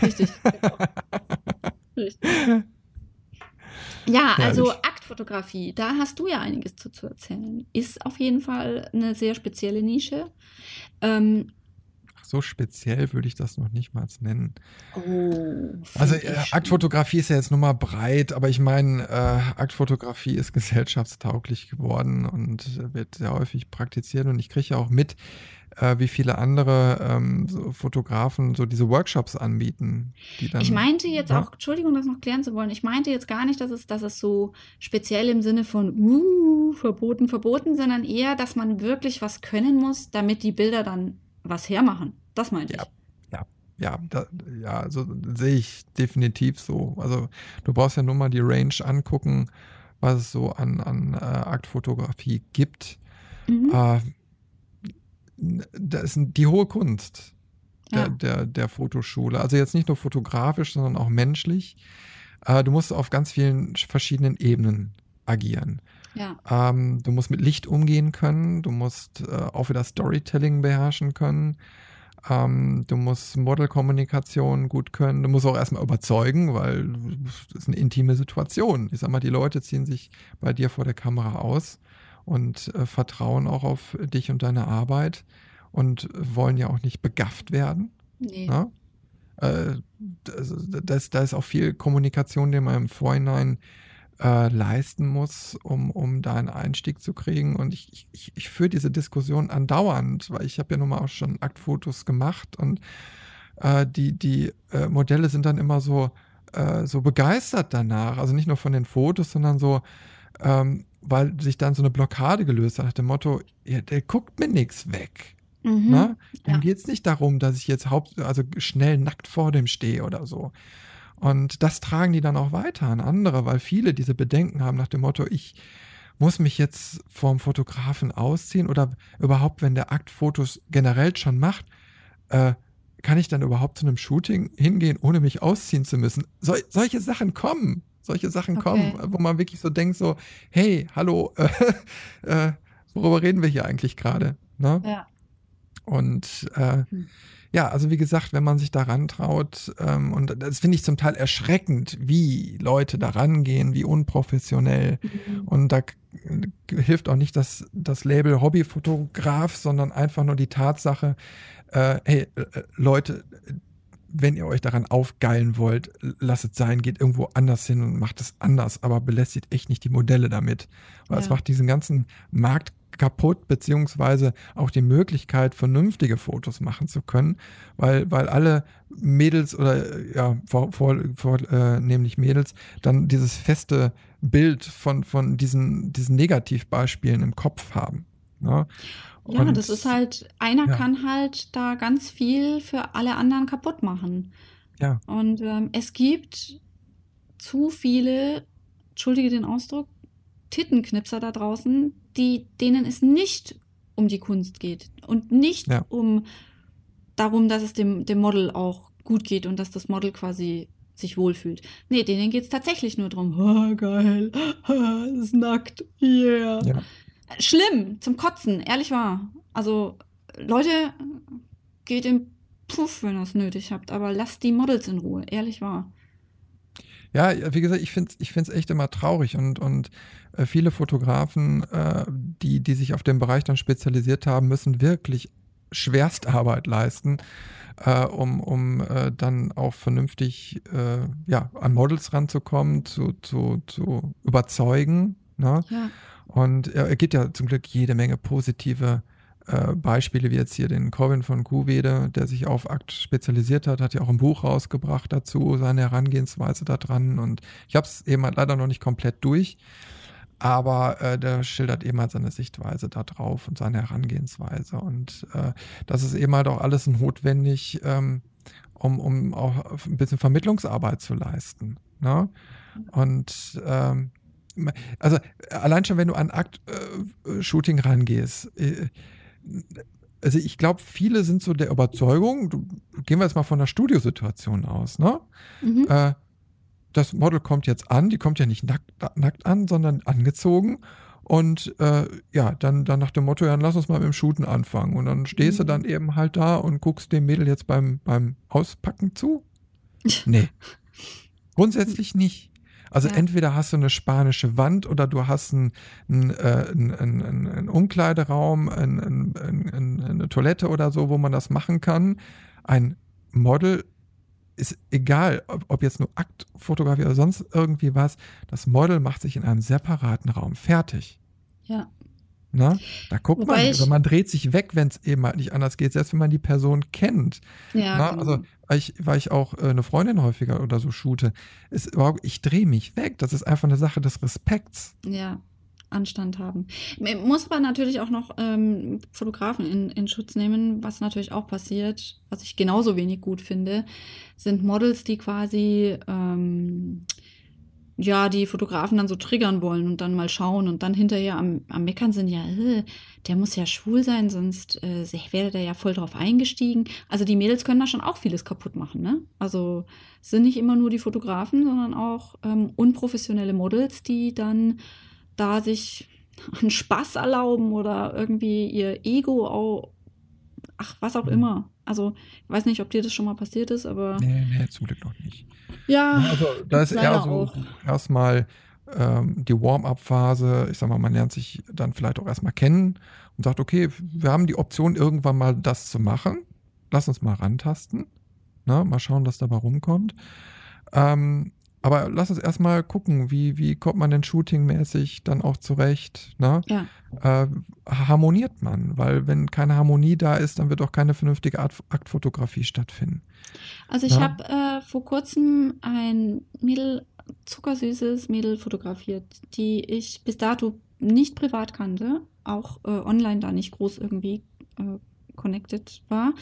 Richtig. genau. Richtig. Ja, also Herrlich. Aktfotografie, da hast du ja einiges zu, zu erzählen. Ist auf jeden Fall eine sehr spezielle Nische. Ähm, so speziell würde ich das noch nicht mal nennen. oh, Also äh. Aktfotografie ist ja jetzt nur mal breit, aber ich meine, äh, Aktfotografie ist gesellschaftstauglich geworden und wird sehr häufig praktiziert und ich kriege ja auch mit, äh, wie viele andere ähm, so Fotografen so diese Workshops anbieten. Die dann, Ich meinte jetzt ja, auch, Entschuldigung, das noch klären zu wollen, ich meinte jetzt gar nicht, dass es, dass es so speziell im Sinne von uh, verboten, verboten, sondern eher, dass man wirklich was können muss, damit die Bilder dann was hermachen. Das meinte Ja. ich. Ja, da, ja, also sehe ich definitiv so. Also du brauchst ja nur mal die Range angucken, was es so an, an äh, Aktfotografie gibt. Mhm. Äh, das ist die hohe Kunst der, Ja. der, der Fotoschule. Also jetzt nicht nur fotografisch, sondern auch menschlich. Äh, du musst auf ganz vielen verschiedenen Ebenen agieren. Ja. Ähm, du musst mit Licht umgehen können, du musst äh, auch wieder Storytelling beherrschen können. Ähm, du musst Modelkommunikation gut können. Du musst auch erstmal überzeugen, weil das ist eine intime Situation. Ich sag mal, die Leute ziehen sich bei dir vor der Kamera aus und äh, vertrauen auch auf dich und deine Arbeit und wollen ja auch nicht begafft werden. Nee. Ne? Äh, da ist auch viel Kommunikation, die man im Vorhinein äh, leisten muss, um, um da einen Einstieg zu kriegen. Und ich, ich, ich führe diese Diskussion andauernd, weil ich habe ja nun mal auch schon Aktfotos gemacht und äh, die, die äh, Modelle sind dann immer so, äh, so begeistert danach. Also nicht nur von den Fotos, sondern so, ähm, weil sich dann so eine Blockade gelöst hat, nach dem Motto, ja, der guckt mir nichts weg. Mhm. Ne? Dann ja. geht es nicht darum, dass ich jetzt haupt, also schnell nackt vor dem stehe oder so. Und das tragen die dann auch weiter an andere, weil viele diese Bedenken haben nach dem Motto, ich muss mich jetzt vorm Fotografen ausziehen oder überhaupt, wenn der Akt Fotos generell schon macht, äh, kann ich dann überhaupt zu einem Shooting hingehen, ohne mich ausziehen zu müssen? Sol solche Sachen kommen. Solche Sachen okay. kommen, wo man wirklich so denkt, so, hey, hallo, äh, äh, worüber reden wir hier eigentlich gerade? Ne? Ja. Und äh, hm. Ja, also wie gesagt, wenn man sich daran traut, ähm, und das finde ich zum Teil erschreckend, wie Leute daran gehen, wie unprofessionell. Mhm. Und da hilft auch nicht das, das Label Hobbyfotograf, sondern einfach nur die Tatsache, äh, hey, äh, Leute, wenn ihr euch daran aufgeilen wollt, lasst es sein, geht irgendwo anders hin und macht es anders, aber belästigt echt nicht die Modelle damit. Weil ja. es macht diesen ganzen Markt kaputt, beziehungsweise auch die Möglichkeit, vernünftige Fotos machen zu können, weil, weil alle Mädels oder ja, vor, vor, vor äh, nämlich Mädels, dann dieses feste Bild von, von diesen, diesen Negativbeispielen im Kopf haben. Ne? Ja, und, das ist halt, einer ja. kann halt da ganz viel für alle anderen kaputt machen. Ja. Und ähm, es gibt zu viele, entschuldige den Ausdruck, Tittenknipser da draußen, die, denen es nicht um die Kunst geht und nicht ja. um darum, dass es dem, dem Model auch gut geht und dass das Model quasi sich wohlfühlt. Nee, denen geht es tatsächlich nur darum, oh, geil, es ist nackt, yeah. Ja. Schlimm, zum Kotzen, ehrlich wahr. Also, Leute, geht im Puff, wenn ihr es nötig habt, aber lasst die Models in Ruhe, ehrlich wahr. Ja, wie gesagt, ich finde es ich find's echt immer traurig und, und äh, viele Fotografen, äh, die, die sich auf den Bereich dann spezialisiert haben, müssen wirklich Schwerstarbeit leisten, äh, um, um äh, dann auch vernünftig äh, ja, an Models ranzukommen, zu, zu, zu überzeugen. Ne? Ja. Und er gibt ja zum Glück jede Menge positive äh, Beispiele, wie jetzt hier den Corwin von Kuhwede, der sich auf Akt spezialisiert hat, hat ja auch ein Buch rausgebracht dazu, seine Herangehensweise da dran. Und ich habe es eben halt leider noch nicht komplett durch, aber äh, der schildert eben halt seine Sichtweise da drauf und seine Herangehensweise. Und äh, das ist eben halt auch alles notwendig, ähm, um, um auch ein bisschen Vermittlungsarbeit zu leisten. Ne? Und ähm, also allein schon, wenn du an Akt-Shooting äh, rangehst, äh, also ich glaube, viele sind so der Überzeugung, du, gehen wir jetzt mal von der Studiosituation aus, ne? Mhm. Äh, das Model kommt jetzt an, die kommt ja nicht nackt, nackt an, sondern angezogen. Und äh, ja, dann, dann nach dem Motto, ja, lass uns mal mit dem Shooten anfangen. Und dann stehst mhm. du dann eben halt da und guckst dem Mädel jetzt beim, beim Auspacken zu? Nee. Grundsätzlich nicht. Also ja. entweder hast du eine spanische Wand oder du hast einen, einen, äh, einen, einen, Umkleideraum, eine Toilette oder so, wo man das machen kann. Ein Model ist egal, ob, ob jetzt nur Aktfotografie oder sonst irgendwie was, das Model macht sich in einem separaten Raum fertig. Ja. Na, da guckt Wobei man, also man dreht sich weg, wenn es eben halt nicht anders geht, selbst wenn man die Person kennt. Ja, Na, genau. Also, weil ich, weil ich auch äh, eine Freundin häufiger oder so shoote, ist ich drehe mich weg. Das ist einfach eine Sache des Respekts. Ja, Anstand haben. Man muss aber natürlich auch noch ähm, Fotografen in, in Schutz nehmen, was natürlich auch passiert, was ich genauso wenig gut finde, sind Models, die quasi ähm, ja, die Fotografen dann so triggern wollen und dann mal schauen und dann hinterher am, am Meckern sind, ja, äh, der muss ja schwul sein, sonst äh, wäre der ja voll drauf eingestiegen. Also die Mädels können da schon auch vieles kaputt machen, ne? Also sind nicht immer nur die Fotografen, sondern auch ähm, unprofessionelle Models, die dann da sich einen Spaß erlauben oder irgendwie ihr Ego auch, ach, was auch mhm. immer. Also, ich weiß nicht, ob dir das schon mal passiert ist, aber. Nee, nee, zum Glück noch nicht. Ja. Also, da ist eher so erstmal ähm, die Warm-up-Phase. Ich sag mal, man lernt sich dann vielleicht auch erstmal kennen und sagt, okay, wir haben die Option, irgendwann mal das zu machen. Lass uns mal rantasten. Na, mal schauen, was dabei rumkommt. Ähm, aber lass uns erstmal gucken, wie, wie kommt man denn shootingmäßig dann auch zurecht? Ne? Ja. Äh, harmoniert man, weil wenn keine Harmonie da ist, dann wird auch keine vernünftige Art Aktfotografie stattfinden. Also ich ja? habe äh, vor kurzem ein Mädel, zuckersüßes Mädel fotografiert, die ich bis dato nicht privat kannte, auch äh, online da nicht groß irgendwie äh, connected war.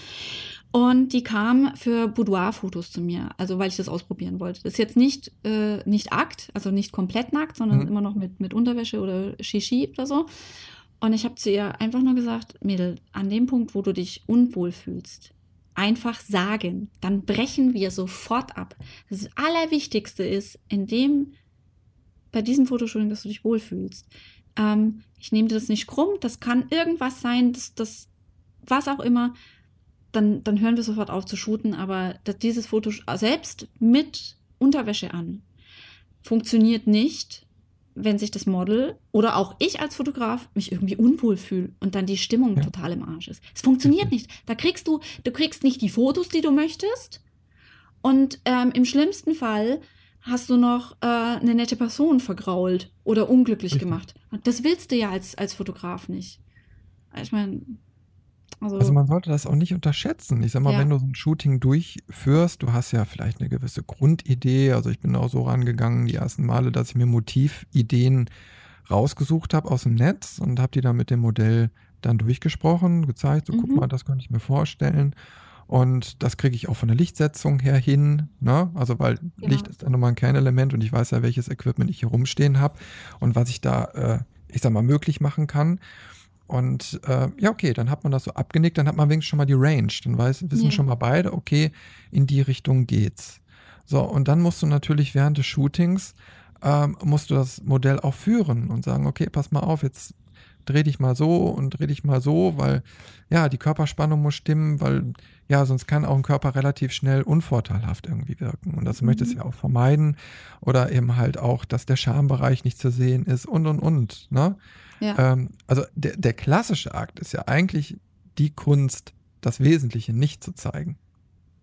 Und die kam für Boudoir-Fotos zu mir, also weil ich das ausprobieren wollte. Das ist jetzt nicht, äh, nicht Akt, also nicht komplett nackt, sondern mhm. immer noch mit, mit Unterwäsche oder Shishi oder so. Und ich habe zu ihr einfach nur gesagt, Mädel, an dem Punkt, wo du dich unwohl fühlst, einfach sagen. Dann brechen wir sofort ab. Das Allerwichtigste ist, in dem, bei diesem Fotoshooting, dass du dich wohlfühlst. Ähm, ich nehme dir das nicht krumm, das kann irgendwas sein, das, das was auch immer, dann, dann hören wir sofort auf zu shooten. Aber dieses Foto selbst mit Unterwäsche an funktioniert nicht, wenn sich das Model oder auch ich als Fotograf mich irgendwie unwohl fühle und dann die Stimmung ja. total im Arsch ist. Es funktioniert nicht. Da kriegst du, du kriegst nicht die Fotos, die du möchtest. Und ähm, im schlimmsten Fall hast du noch äh, eine nette Person vergrault oder unglücklich Richtig. gemacht. Und das willst du ja als, als Fotograf nicht. Ich meine, also, also, man sollte das auch nicht unterschätzen. Ich sag mal, ja. wenn du so ein Shooting durchführst, du hast ja vielleicht eine gewisse Grundidee. Also ich bin auch so rangegangen die ersten Male, dass ich mir Motivideen rausgesucht habe aus dem Netz und habe die dann mit dem Modell dann durchgesprochen, gezeigt, so mhm. guck mal, das könnte ich mir vorstellen. Und das kriege ich auch von der Lichtsetzung her hin. Ne? Also, weil genau. Licht ist dann nochmal ein Kernelement und ich weiß ja, welches Equipment ich hier rumstehen habe und was ich da, äh, ich sag mal, möglich machen kann. Und äh, ja, okay, dann hat man das so abgenickt, dann hat man wenigstens schon mal die Range. Dann weiß, wissen ja. schon mal beide, okay, in die Richtung geht's. So, und dann musst du natürlich während des Shootings, ähm, musst du das Modell auch führen und sagen, okay, pass mal auf, jetzt dreh dich mal so und dreh dich mal so, weil ja, die Körperspannung muss stimmen, weil ja, sonst kann auch ein Körper relativ schnell unvorteilhaft irgendwie wirken. Und das mhm. möchtest du ja auch vermeiden. Oder eben halt auch, dass der Schambereich nicht zu sehen ist und und und. Ne? Ja. Ähm, also der, der klassische Akt ist ja eigentlich die Kunst, das Wesentliche nicht zu zeigen.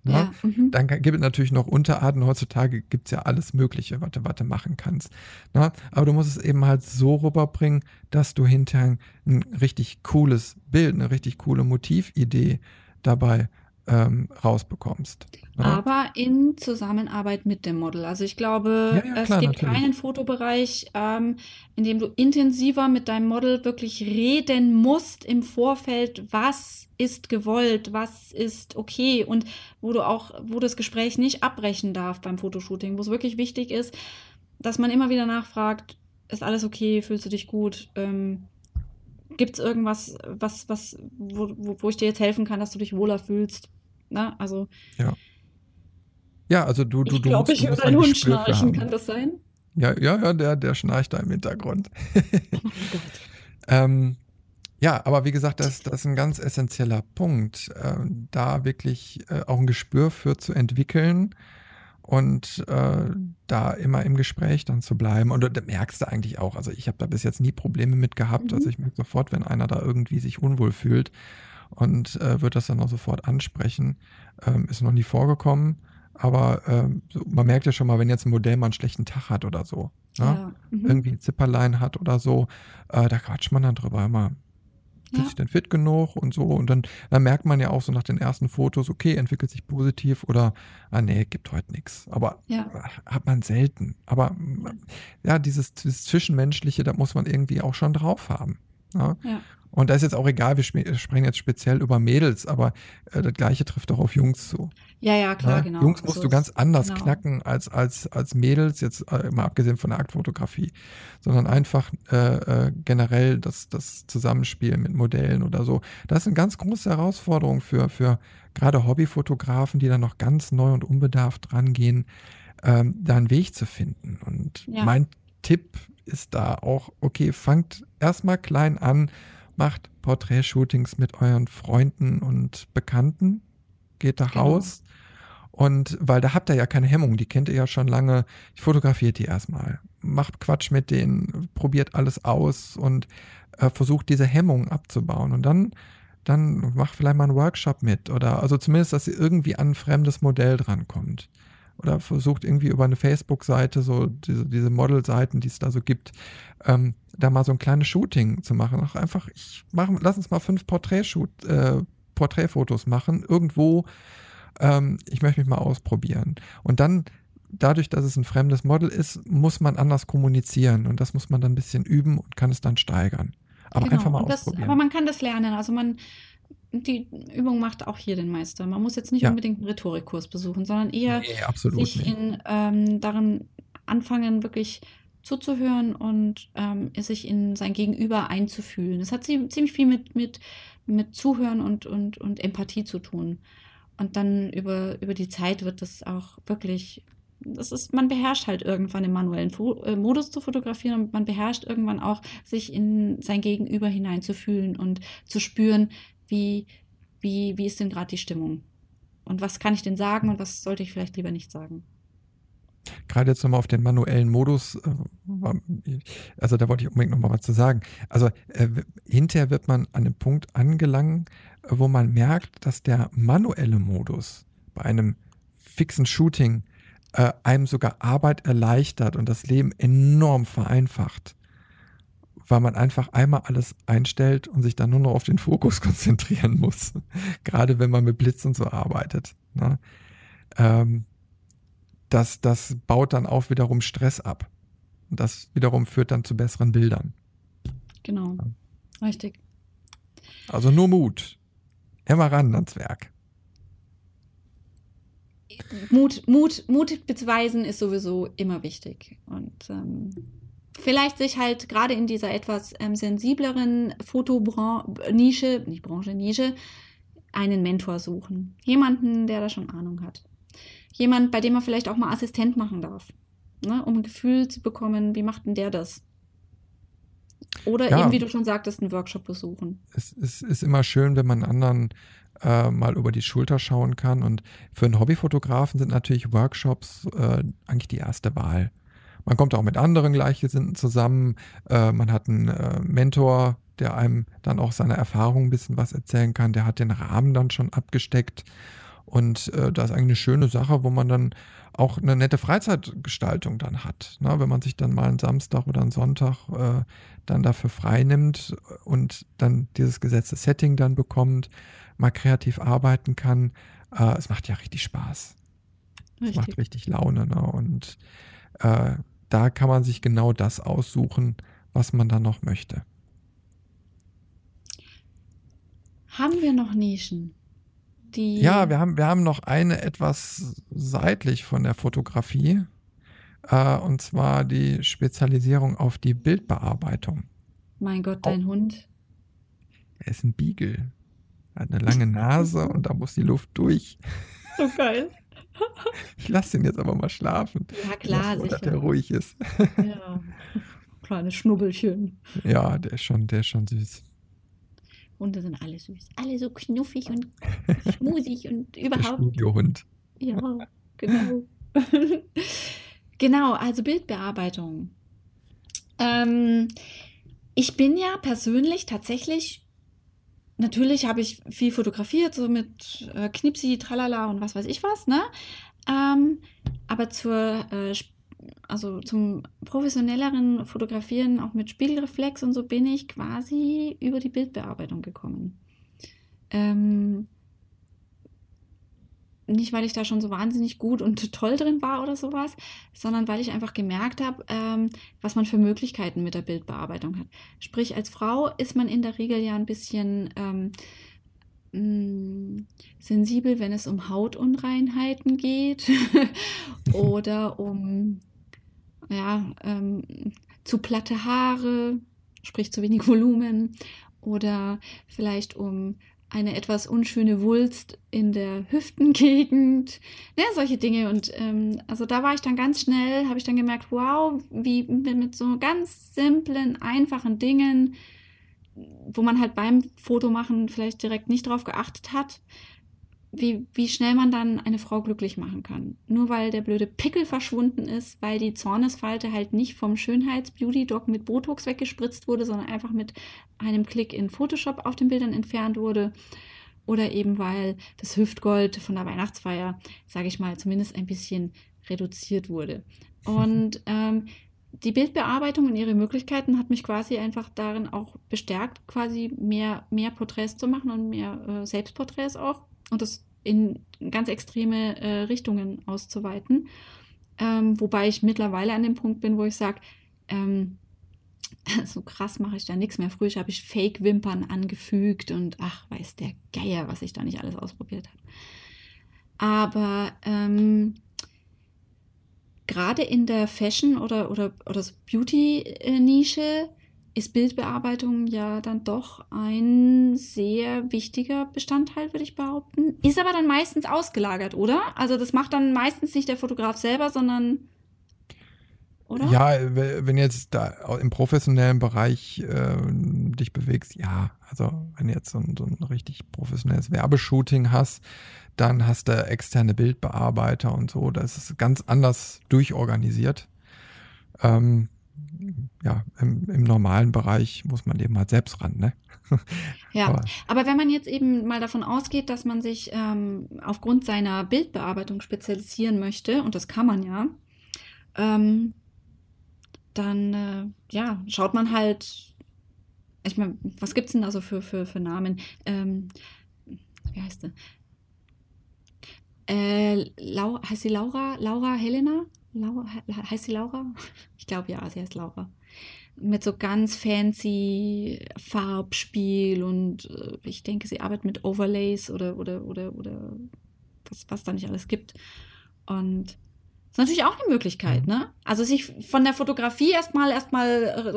Ne? Ja, mhm. Dann gibt es natürlich noch Unterarten. Heutzutage gibt es ja alles Mögliche, was du, was du machen kannst. Ne? Aber du musst es eben halt so rüberbringen, dass du hinterher ein richtig cooles Bild, eine richtig coole Motividee dabei ähm, rausbekommst. Ne? Aber in Zusammenarbeit mit dem Model. Also ich glaube, ja, ja, es gibt natürlich. keinen Fotobereich, ähm, in dem du intensiver mit deinem Model wirklich reden musst im Vorfeld, was ist gewollt, was ist okay und wo du auch, wo das Gespräch nicht abbrechen darf beim Fotoshooting, wo es wirklich wichtig ist, dass man immer wieder nachfragt, ist alles okay, fühlst du dich gut? Ähm, Gibt es irgendwas, was, was, wo, wo, ich dir jetzt helfen kann, dass du dich wohler fühlst? Ne? Also. Ja. Ja, also du, du, ich du glaube, ich höre deinen Hund schnarchen, kann das sein? Ja, ja, ja, der, der schnarcht da im Hintergrund. oh Gott. ähm, ja, aber wie gesagt, das, das ist ein ganz essentieller Punkt, äh, da wirklich äh, auch ein Gespür für zu entwickeln und äh, da immer im Gespräch dann zu bleiben. Und da merkst du eigentlich auch, also ich habe da bis jetzt nie Probleme mit gehabt. Mhm. Also ich merke sofort, wenn einer da irgendwie sich unwohl fühlt und äh, wird das dann auch sofort ansprechen. Ähm, ist noch nie vorgekommen, aber ähm, so, man merkt ja schon mal, wenn jetzt ein Modell mal einen schlechten Tag hat oder so, ne? ja. mhm. irgendwie ein Zipperlein hat oder so, äh, da quatscht man dann drüber immer. Fühlt ja. sich denn fit genug und so? Und dann, dann merkt man ja auch so nach den ersten Fotos, okay, entwickelt sich positiv oder, ah nee, gibt heute nichts. Aber ja. hat man selten. Aber ja, dieses, dieses Zwischenmenschliche, da muss man irgendwie auch schon drauf haben. Ja? Und da ist jetzt auch egal, wir sprechen jetzt speziell über Mädels, aber äh, das Gleiche trifft auch auf Jungs zu. Ja, ja, klar, ja? genau. Jungs musst also, du ganz anders genau. knacken als, als, als Mädels, jetzt äh, mal abgesehen von der Aktfotografie, sondern einfach äh, äh, generell das, das Zusammenspiel mit Modellen oder so. Das ist eine ganz große Herausforderung für, für gerade Hobbyfotografen, die da noch ganz neu und unbedarft rangehen, ähm, da einen Weg zu finden. Und ja. mein Tipp ist da auch, okay, fangt erstmal klein an, macht Porträtshootings mit euren Freunden und Bekannten, geht da genau. raus. Und weil da habt ihr ja keine Hemmung, die kennt ihr ja schon lange. Ich fotografiert die erstmal, macht Quatsch mit denen, probiert alles aus und äh, versucht diese Hemmung abzubauen. Und dann, dann macht vielleicht mal einen Workshop mit oder also zumindest, dass ihr irgendwie an ein fremdes Modell drankommt oder versucht irgendwie über eine Facebook-Seite, so diese, diese Model-Seiten, die es da so gibt, ähm, da mal so ein kleines Shooting zu machen. Auch einfach, ich mach, lass uns mal fünf Porträtshoot, äh, Porträtfotos machen, irgendwo. Ähm, ich möchte mich mal ausprobieren. Und dann, dadurch, dass es ein fremdes Model ist, muss man anders kommunizieren und das muss man dann ein bisschen üben und kann es dann steigern. Aber genau, einfach mal das, ausprobieren. Aber man kann das lernen. Also man die Übung macht auch hier den Meister. Man muss jetzt nicht Ja. unbedingt einen Rhetorikkurs besuchen, sondern eher Nee, sich nicht. in ähm, darin anfangen, wirklich zuzuhören und ähm, sich in sein Gegenüber einzufühlen. Das hat zie- ziemlich viel mit, mit, mit Zuhören und, und, und Empathie zu tun. Und dann über, über die Zeit wird das auch wirklich, das ist, man beherrscht halt irgendwann im manuellen Fo äh, Modus zu fotografieren und man beherrscht irgendwann auch, sich in sein Gegenüber hineinzufühlen und zu spüren, wie, wie, wie ist denn gerade die Stimmung? Und was kann ich denn sagen und was sollte ich vielleicht lieber nicht sagen? Gerade jetzt nochmal auf den manuellen Modus, äh, also da wollte ich unbedingt nochmal was zu sagen. Also äh, hinterher wird man an einem Punkt angelangen, wo man merkt, dass der manuelle Modus bei einem fixen Shooting äh, einem sogar Arbeit erleichtert und das Leben enorm vereinfacht. Weil man einfach einmal alles einstellt und sich dann nur noch auf den Fokus konzentrieren muss. Gerade wenn man mit Blitz und so arbeitet. Ne? Ähm, das, das baut dann auch wiederum Stress ab. Und das wiederum führt dann zu besseren Bildern. Genau. Richtig. Also nur Mut. Immer ran ans Werk. Mut, Mut, Mut beweisen ist sowieso immer wichtig. Und ähm, vielleicht sich halt gerade in dieser etwas ähm, sensibleren Fotobranche, nicht Branche, Nische, einen Mentor suchen. Jemanden, der da schon Ahnung hat. Jemand, bei dem man vielleicht auch mal Assistent machen darf. Ne? Um ein Gefühl zu bekommen, wie macht denn der das? Oder Ja. eben, wie du schon sagtest, einen Workshop besuchen. Es, es ist immer schön, wenn man anderen äh, mal über die Schulter schauen kann. Und für einen Hobbyfotografen sind natürlich Workshops äh, eigentlich die erste Wahl. Man kommt auch mit anderen Gleichgesinnten zusammen. Äh, man hat einen äh, Mentor, der einem dann auch seine Erfahrung ein bisschen was erzählen kann. Der hat den Rahmen dann schon abgesteckt. Und äh, das ist eigentlich eine schöne Sache, wo man dann auch eine nette Freizeitgestaltung dann hat. Ne? Wenn man sich dann mal einen Samstag oder einen Sonntag äh, dann dafür frei nimmt und dann dieses gesetzte Setting dann bekommt, mal kreativ arbeiten kann. Äh, es macht ja richtig Spaß. Es macht Richtig. richtig Laune. Ne? Und äh, da kann man sich genau das aussuchen, was man dann noch möchte. Haben wir noch Nischen? Die Ja, wir haben, wir haben noch eine etwas seitlich von der Fotografie. Äh, und zwar die Spezialisierung auf die Bildbearbeitung. Mein Gott, dein Hund. Er ist ein Beagle. Er hat eine lange Nase und da muss die Luft durch. So geil. Ich lasse ihn jetzt aber mal schlafen. Ja, klar, mal, dass sicher. der ruhig ist. Ja. Kleine Schnubbelchen. Ja, der ist schon, der ist schon süß. Hunde sind alle süß. Alle so knuffig und schmusig und Der überhaupt. Studiohund. Ja, genau. genau, also Bildbearbeitung. Ähm, ich bin ja persönlich tatsächlich, natürlich habe ich viel fotografiert, so mit äh, Knipsi, Tralala und was weiß ich was, ne? Ähm, aber zur, äh, also zum professionelleren Fotografieren, auch mit Spiegelreflex und so, bin ich quasi über die Bildbearbeitung gekommen. Ähm, nicht, weil ich da schon so wahnsinnig gut und toll drin war oder sowas, sondern weil ich einfach gemerkt habe, ähm, was man für Möglichkeiten mit der Bildbearbeitung hat. Sprich, als Frau ist man in der Regel ja ein bisschen ähm, mh, sensibel, wenn es um Hautunreinheiten geht oder um ja, ähm, zu platte Haare, sprich zu wenig Volumen oder vielleicht um eine etwas unschöne Wulst in der Hüftengegend, ja, solche Dinge. Und ähm, also da war ich dann ganz schnell, habe ich dann gemerkt, wow, wie mit so ganz simplen, einfachen Dingen, wo man halt beim Fotomachen vielleicht direkt nicht drauf geachtet hat, wie, wie schnell man dann eine Frau glücklich machen kann. Nur weil der blöde Pickel verschwunden ist, weil die Zornesfalte halt nicht vom Schönheits-Beauty-Doc mit Botox weggespritzt wurde, sondern einfach mit einem Klick in Photoshop auf den Bildern entfernt wurde. Oder eben weil das Hüftgold von der Weihnachtsfeier, sage ich mal, zumindest ein bisschen reduziert wurde. Und ähm, die Bildbearbeitung und ihre Möglichkeiten hat mich quasi einfach darin auch bestärkt, quasi mehr, mehr Porträts zu machen und mehr äh, Selbstporträts auch und das in ganz extreme äh, Richtungen auszuweiten. Ähm, wobei ich mittlerweile an dem Punkt bin, wo ich sage, ähm, so krass mache ich da nichts mehr. Früher habe ich Fake-Wimpern angefügt und ach, weiß der Geier, was ich da nicht alles ausprobiert habe. Aber ähm, gerade in der Fashion- oder, oder, oder Beauty-Nische ist Bildbearbeitung ja dann doch ein sehr wichtiger Bestandteil, würde ich behaupten. Ist aber dann meistens ausgelagert, oder? Also das macht dann meistens nicht der Fotograf selber, sondern oder? Ja, wenn jetzt da im professionellen Bereich äh, dich bewegst, ja, also wenn jetzt so ein, so ein richtig professionelles Werbeshooting hast, dann hast du externe Bildbearbeiter und so, das ist ganz anders durchorganisiert. Ähm, ja, im, im, normalen Bereich muss man eben halt selbst ran, ne? Ja, aber, aber, wenn man jetzt eben mal davon ausgeht, dass man sich ähm, aufgrund seiner Bildbearbeitung spezialisieren möchte, und das kann man ja, ähm, dann äh, ja, schaut man halt, ich meine, was gibt es denn da so für, für, für Namen? Ähm, wie heißt sie? Äh, heißt sie Laura? Laura Helena? Laura, heißt sie Laura? Ich glaube ja, sie heißt Laura. Mit so ganz fancy Farbspiel und äh, ich denke, sie arbeitet mit Overlays oder, oder, oder, oder was, was da nicht alles gibt. Und ist natürlich auch eine Möglichkeit, mhm. ne? Also sich von der Fotografie erstmal erstmal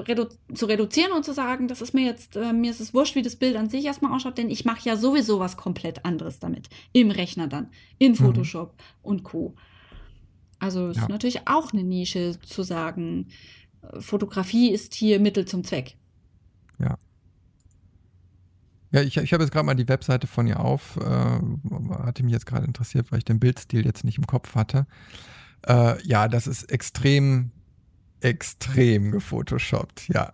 redu zu reduzieren und zu sagen, das ist mir jetzt, äh, mir ist es wurscht, wie das Bild an sich erstmal ausschaut, denn ich mache ja sowieso was komplett anderes damit. Im Rechner dann, in mhm. Photoshop mhm. und Co. Also ist ja. natürlich auch eine Nische zu sagen, Fotografie ist hier Mittel zum Zweck. Ja. Ja, ich, ich habe jetzt gerade mal die Webseite von ihr auf. Äh, hatte mich jetzt gerade interessiert, weil ich den Bildstil jetzt nicht im Kopf hatte. Äh, ja, das ist extrem, extrem gefotoshoppt, ja.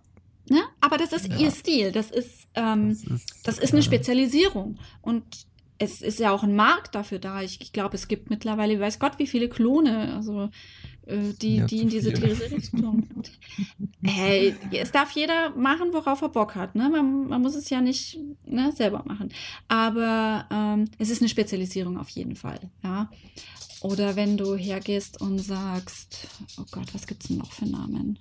Ne? Aber das ist ja. ihr Stil, das ist, ähm, das ist, das ist eine Spezialisierung. Und es ist ja auch ein Markt dafür da. Ich, ich glaube, es gibt mittlerweile, weiß Gott, wie viele Klone, also äh, die, ja, die in diese, Richtung. hey, es darf jeder machen, worauf er Bock hat. Ne? Man, man muss es ja nicht ne, selber machen. Aber ähm, es ist eine Spezialisierung auf jeden Fall. Ja? Oder wenn du hergehst und sagst, oh Gott, was gibt es denn noch für Namen?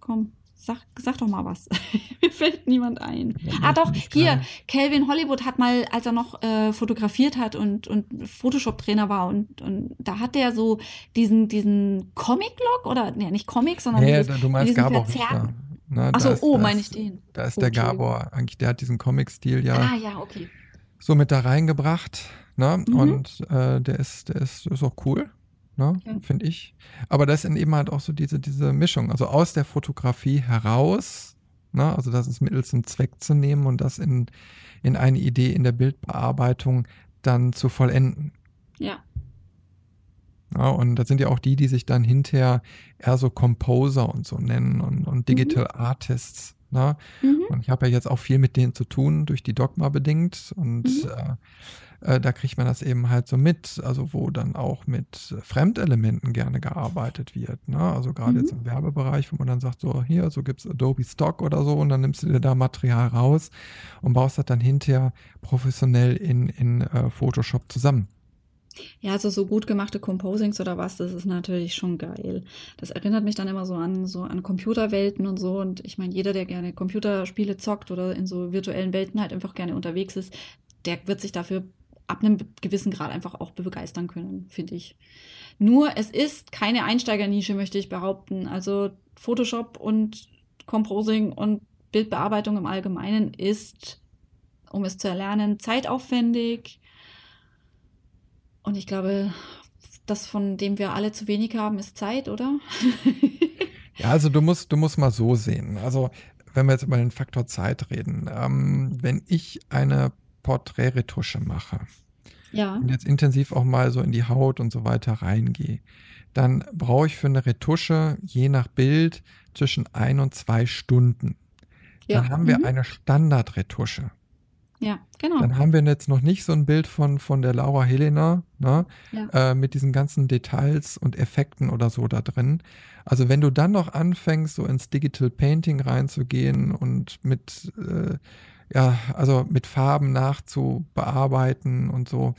Komm, sag, sag doch mal was. Mir fällt niemand ein. Ja, ah doch, hier, Calvin Hollywood hat mal, als er noch äh, fotografiert hat und, und Photoshop-Trainer war und, und da hat er so diesen, diesen Comic-Log oder, nee, nicht Comic, sondern nee, dieses, du meinst Gabor Richter. Achso, oh, meine ich den. Da ist okay. der Gabor, eigentlich, der hat diesen Comic-Stil ja, ah, ja okay. so mit da reingebracht. Ne? Mhm. Und äh, der ist, der ist, ist auch cool, ne? Okay. finde ich. Aber das ist eben halt auch so diese, diese Mischung. Also aus der Fotografie heraus, ne? also das ist Mittel zum Zweck zu nehmen und das in, in eine Idee in der Bildbearbeitung dann zu vollenden. Ja. Ja, und das sind ja auch die, die sich dann hinterher eher so Composer und so nennen und, und Digital mhm. Artists. Ne? Mhm. Und ich habe ja jetzt auch viel mit denen zu tun, durch die Dogma bedingt. Und mhm. äh, äh, da kriegt man das eben halt so mit, also wo dann auch mit Fremdelementen gerne gearbeitet wird. Ne? Also gerade mhm. jetzt im Werbebereich, wo man dann sagt, so hier, so gibt es Adobe Stock oder so und dann nimmst du dir da Material raus und baust das dann hinterher professionell in, in uh, Photoshop zusammen. Ja, also so gut gemachte Composings oder was, das ist natürlich schon geil. Das erinnert mich dann immer so an so an Computerwelten und so. Und ich meine, jeder, der gerne Computerspiele zockt oder in so virtuellen Welten halt einfach gerne unterwegs ist, der wird sich dafür ab einem gewissen Grad einfach auch begeistern können, finde ich. Nur es ist keine Einsteigernische, möchte ich behaupten. Also Photoshop und Composing und Bildbearbeitung im Allgemeinen ist, um es zu erlernen, zeitaufwendig. Und ich glaube, das, von dem wir alle zu wenig haben, ist Zeit, oder? ja, also du musst, du musst mal so sehen. Also wenn wir jetzt über den Faktor Zeit reden, ähm, wenn ich eine Porträtretusche mache, ja. und jetzt intensiv auch mal so in die Haut und so weiter reingehe, dann brauche ich für eine Retusche je nach Bild zwischen ein und zwei Stunden. Ja. Dann haben wir mhm. eine Standardretusche. Ja, genau. Dann haben wir jetzt noch nicht so ein Bild von, von der Laura Helena, ne, ja. äh, mit diesen ganzen Details und Effekten oder so da drin. Also wenn du dann noch anfängst, so ins Digital Painting reinzugehen und mit äh, ja, also mit Farben nachzubearbeiten und so,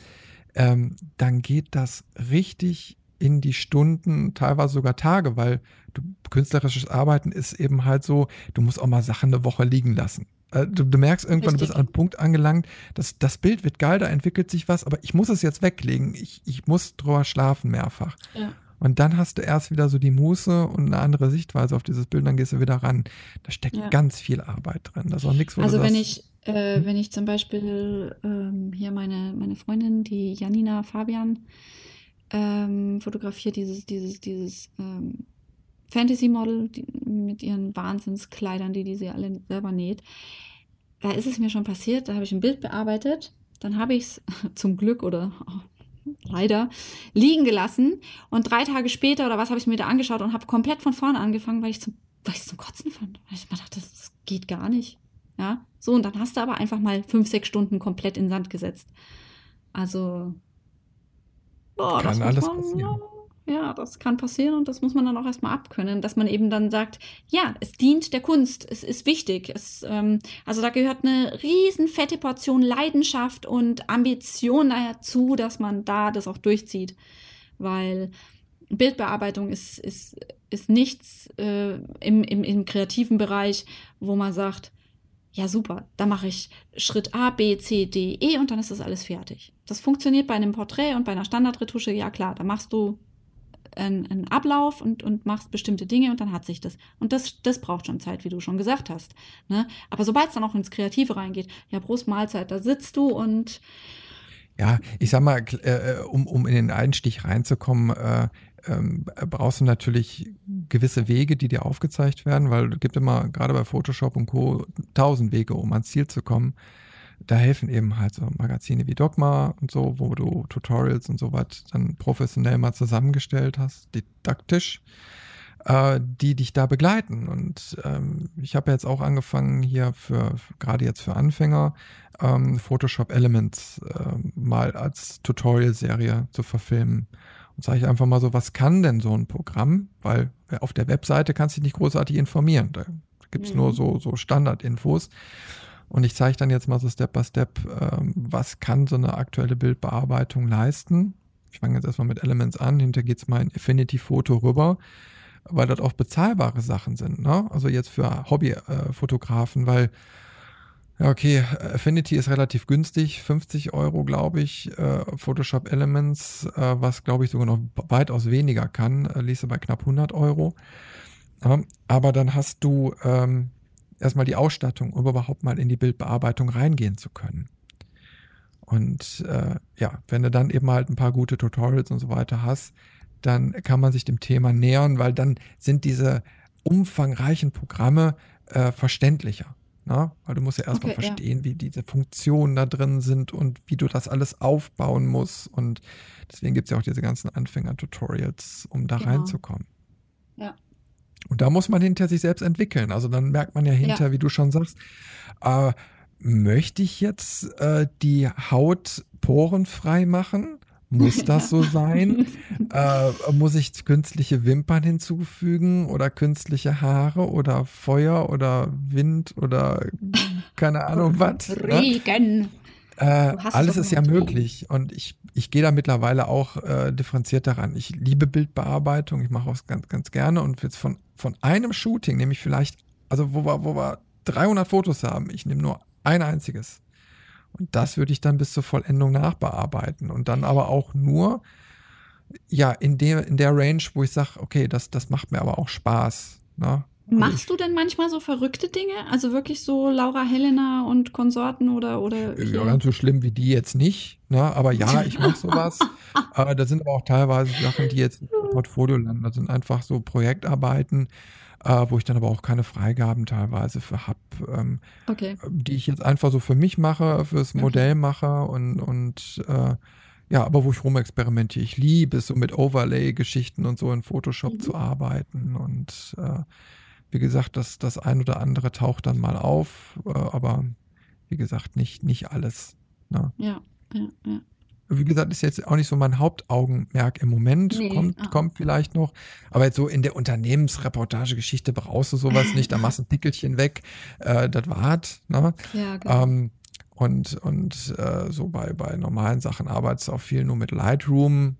ähm, dann geht das richtig in die Stunden, teilweise sogar Tage, weil du, künstlerisches Arbeiten ist eben halt so, du musst auch mal Sachen eine Woche liegen lassen. Äh, du, du, merkst irgendwann, Richtig. du bist an einem Punkt angelangt, dass das Bild wird geil, da entwickelt sich was, aber ich muss es jetzt weglegen. Ich, ich muss drüber schlafen mehrfach. Ja. Und dann hast du erst wieder so die Muße und eine andere Sichtweise auf dieses Bild, dann gehst du wieder ran. Da steckt ja. ganz viel Arbeit drin. Das ist auch nichts, wo Also wenn ich, äh, hm? wenn ich zum Beispiel ähm, hier meine, meine Freundin, die Janina Fabian, ähm, fotografiert dieses, dieses, dieses ähm, Fantasy-Model mit ihren Wahnsinnskleidern, die, die sie alle selber näht. Da ist es mir schon passiert, da habe ich ein Bild bearbeitet, dann habe ich es zum Glück oder leider liegen gelassen. Und drei Tage später oder was habe ich mir da angeschaut und habe komplett von vorne angefangen, weil ich zum, weil ich zum Kotzen fand. Weil ich mir dachte, das geht gar nicht. Ja, so und dann hast du aber einfach mal fünf, sechs Stunden komplett in Sand gesetzt. Also, boah, kann alles passieren. Ja, das kann passieren und das muss man dann auch erstmal abkönnen, dass man eben dann sagt, ja, es dient der Kunst, es ist wichtig. Es, ähm, also da gehört eine riesen fette Portion Leidenschaft und Ambition dazu, dass man da das auch durchzieht. Weil Bildbearbeitung ist, ist, ist nichts äh, im, im, im kreativen Bereich, wo man sagt, ja super, da mache ich Schritt A, B, C, D, E und dann ist das alles fertig. Das funktioniert bei einem Porträt und bei einer Standardretusche, ja klar, da machst du einen, einen Ablauf und, und machst bestimmte Dinge und dann hat sich das. Und das, das braucht schon Zeit, wie du schon gesagt hast. Ne? Aber sobald es dann auch ins Kreative reingeht, ja, Prost Mahlzeit, da sitzt du und ja, ich sag mal, äh, um, um in den Einstich reinzukommen, äh, ähm, brauchst du natürlich gewisse Wege, die dir aufgezeigt werden, weil es gibt immer, gerade bei Photoshop und Co., tausend Wege, um ans Ziel zu kommen da helfen eben halt so Magazine wie Dogma und so, wo du Tutorials und so was dann professionell mal zusammengestellt hast, didaktisch, äh, die dich da begleiten. Und ähm, ich habe jetzt auch angefangen hier für, gerade jetzt für Anfänger, ähm, Photoshop Elements äh, mal als Tutorial-Serie zu verfilmen. Und sage ich einfach mal so, was kann denn so ein Programm? Weil auf der Webseite kannst du dich nicht großartig informieren. Da gibt es mhm. nur so, so Standardinfos. Und ich zeige dann jetzt mal so Step by Step, ähm, was kann so eine aktuelle Bildbearbeitung leisten. Ich fange jetzt erstmal mit Elements an, hinter geht es mal in Affinity Photo rüber, weil das auch bezahlbare Sachen sind. Ne? Also jetzt für Hobbyfotografen, weil ja, okay, Affinity ist relativ günstig, 50 Euro, glaube ich. Äh, Photoshop Elements, äh, was glaube ich sogar noch weitaus weniger kann, äh, ließe bei knapp 100 Euro. Ja, aber dann hast du ähm, erstmal die Ausstattung, um überhaupt mal in die Bildbearbeitung reingehen zu können. Und äh, ja, wenn du dann eben halt ein paar gute Tutorials und so weiter hast, dann kann man sich dem Thema nähern, weil dann sind diese umfangreichen Programme äh, verständlicher. Na? Ne? Weil du musst ja erstmal okay, verstehen, ja. wie diese Funktionen da drin sind und wie du das alles aufbauen musst. Und deswegen gibt es ja auch diese ganzen Anfänger-Tutorials, um da genau. reinzukommen. Ja. Und da muss man hinter sich selbst entwickeln. Also dann merkt man ja hinter, ja. wie du schon sagst, äh, möchte ich jetzt äh, die Haut porenfrei machen? Muss das so sein? äh, muss ich künstliche Wimpern hinzufügen oder künstliche Haare oder Feuer oder Wind oder keine Ahnung was? Ne? Regen. Äh, alles ist ja möglich und ich, ich gehe da mittlerweile auch äh, differenziert daran. Ich liebe Bildbearbeitung, ich mache es ganz, ganz gerne und jetzt von, von einem Shooting nehme ich vielleicht, also wo wir, wo wir 300 Fotos haben, ich nehme nur ein einziges. Und das würde ich dann bis zur Vollendung nachbearbeiten und dann aber auch nur, ja, in der, in der Range, wo ich sage, okay, das, das macht mir aber auch Spaß. Ne? Machst du denn manchmal so verrückte Dinge? Also wirklich so Laura Helena und Konsorten oder oder Ja, ganz so schlimm wie die jetzt nicht, ne? Aber ja, ich mache sowas. äh, da sind aber auch teilweise Sachen, die jetzt im Portfolio landen. Das sind einfach so Projektarbeiten, äh, wo ich dann aber auch keine Freigaben teilweise für habe, ähm, okay. die ich jetzt einfach so für mich mache, fürs Modell okay. mache und, und äh, ja, aber wo ich rumexperimentiere. Ich liebe es so mit Overlay-Geschichten und so in Photoshop mhm. zu arbeiten und äh, wie gesagt, das, das ein oder andere taucht dann mal auf, äh, aber wie gesagt, nicht, nicht alles. Ne? Ja, ja, ja. Wie gesagt, ist jetzt auch nicht so mein Hauptaugenmerk im Moment. Nee, kommt, ah. kommt vielleicht noch. Aber jetzt so in der Unternehmensreportagegeschichte brauchst du sowas nicht. Da machst du ein Pickelchen weg. Äh, das war's. Ne? Ja, genau. Ähm, und, und äh, so bei, bei normalen Sachen arbeitest du auch viel nur mit Lightroom,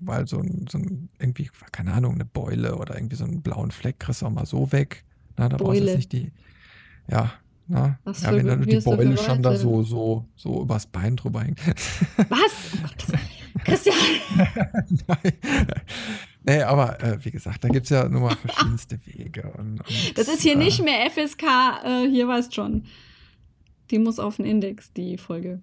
weil so ein, so ein, irgendwie, keine Ahnung, eine Beule oder irgendwie so einen blauen Fleck kriegst du auch mal so weg. Na, da brauchst du nicht die, ja, na, Was ja, wenn dann die Beule schon da so, so, so übers Bein drüber hängt. Was? Oh Gott. Christian! Nein. Nee, aber äh, wie gesagt, da gibt es ja nur mal verschiedenste Wege. Und, und, Das ist hier äh, nicht mehr FSK, äh, hier weißt schon. Die muss auf den Index, die Folge.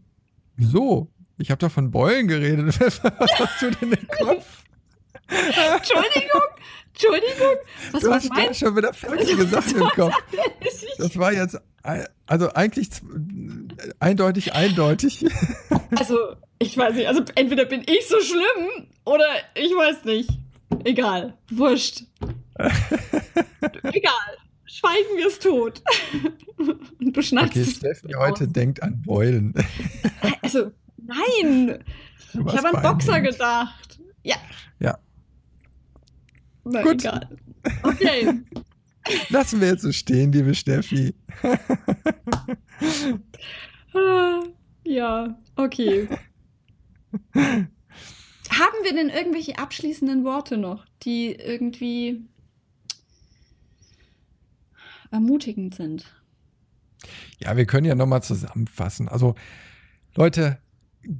Wieso? Ich habe doch von Beulen geredet. Was hast du denn im Kopf? Entschuldigung, Entschuldigung. Was, Du hast gleich schon wieder falsche Sachen im Kopf. Das war jetzt, also eigentlich eindeutig, eindeutig. Also, ich weiß nicht, also entweder bin ich so schlimm oder ich weiß nicht. Egal, wurscht. Egal, schweigen wir es tot. Und du schneidest Okay, es Steffi aus. heute denkt an Beulen. Also, nein, ich habe an Boxer gedacht. Ja. Ja. Na, Gut. egal. Okay. Lassen wir jetzt so stehen, liebe Steffi. Ja, okay. Haben wir denn irgendwelche abschließenden Worte noch, die irgendwie ermutigend sind? Ja, wir können ja nochmal zusammenfassen. Also, Leute,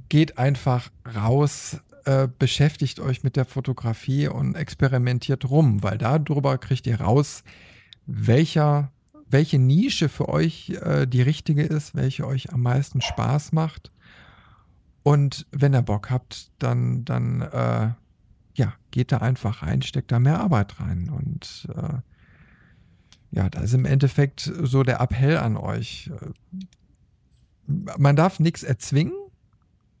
geht einfach raus, äh, beschäftigt euch mit der Fotografie und experimentiert rum, weil darüber kriegt ihr raus, welcher, welche Nische für euch äh, die richtige ist, welche euch am meisten Spaß macht. Und wenn ihr Bock habt, dann, dann äh, ja, geht da einfach rein, steckt da mehr Arbeit rein. Und äh, ja, da ist im Endeffekt so der Appell an euch. Man darf nichts erzwingen,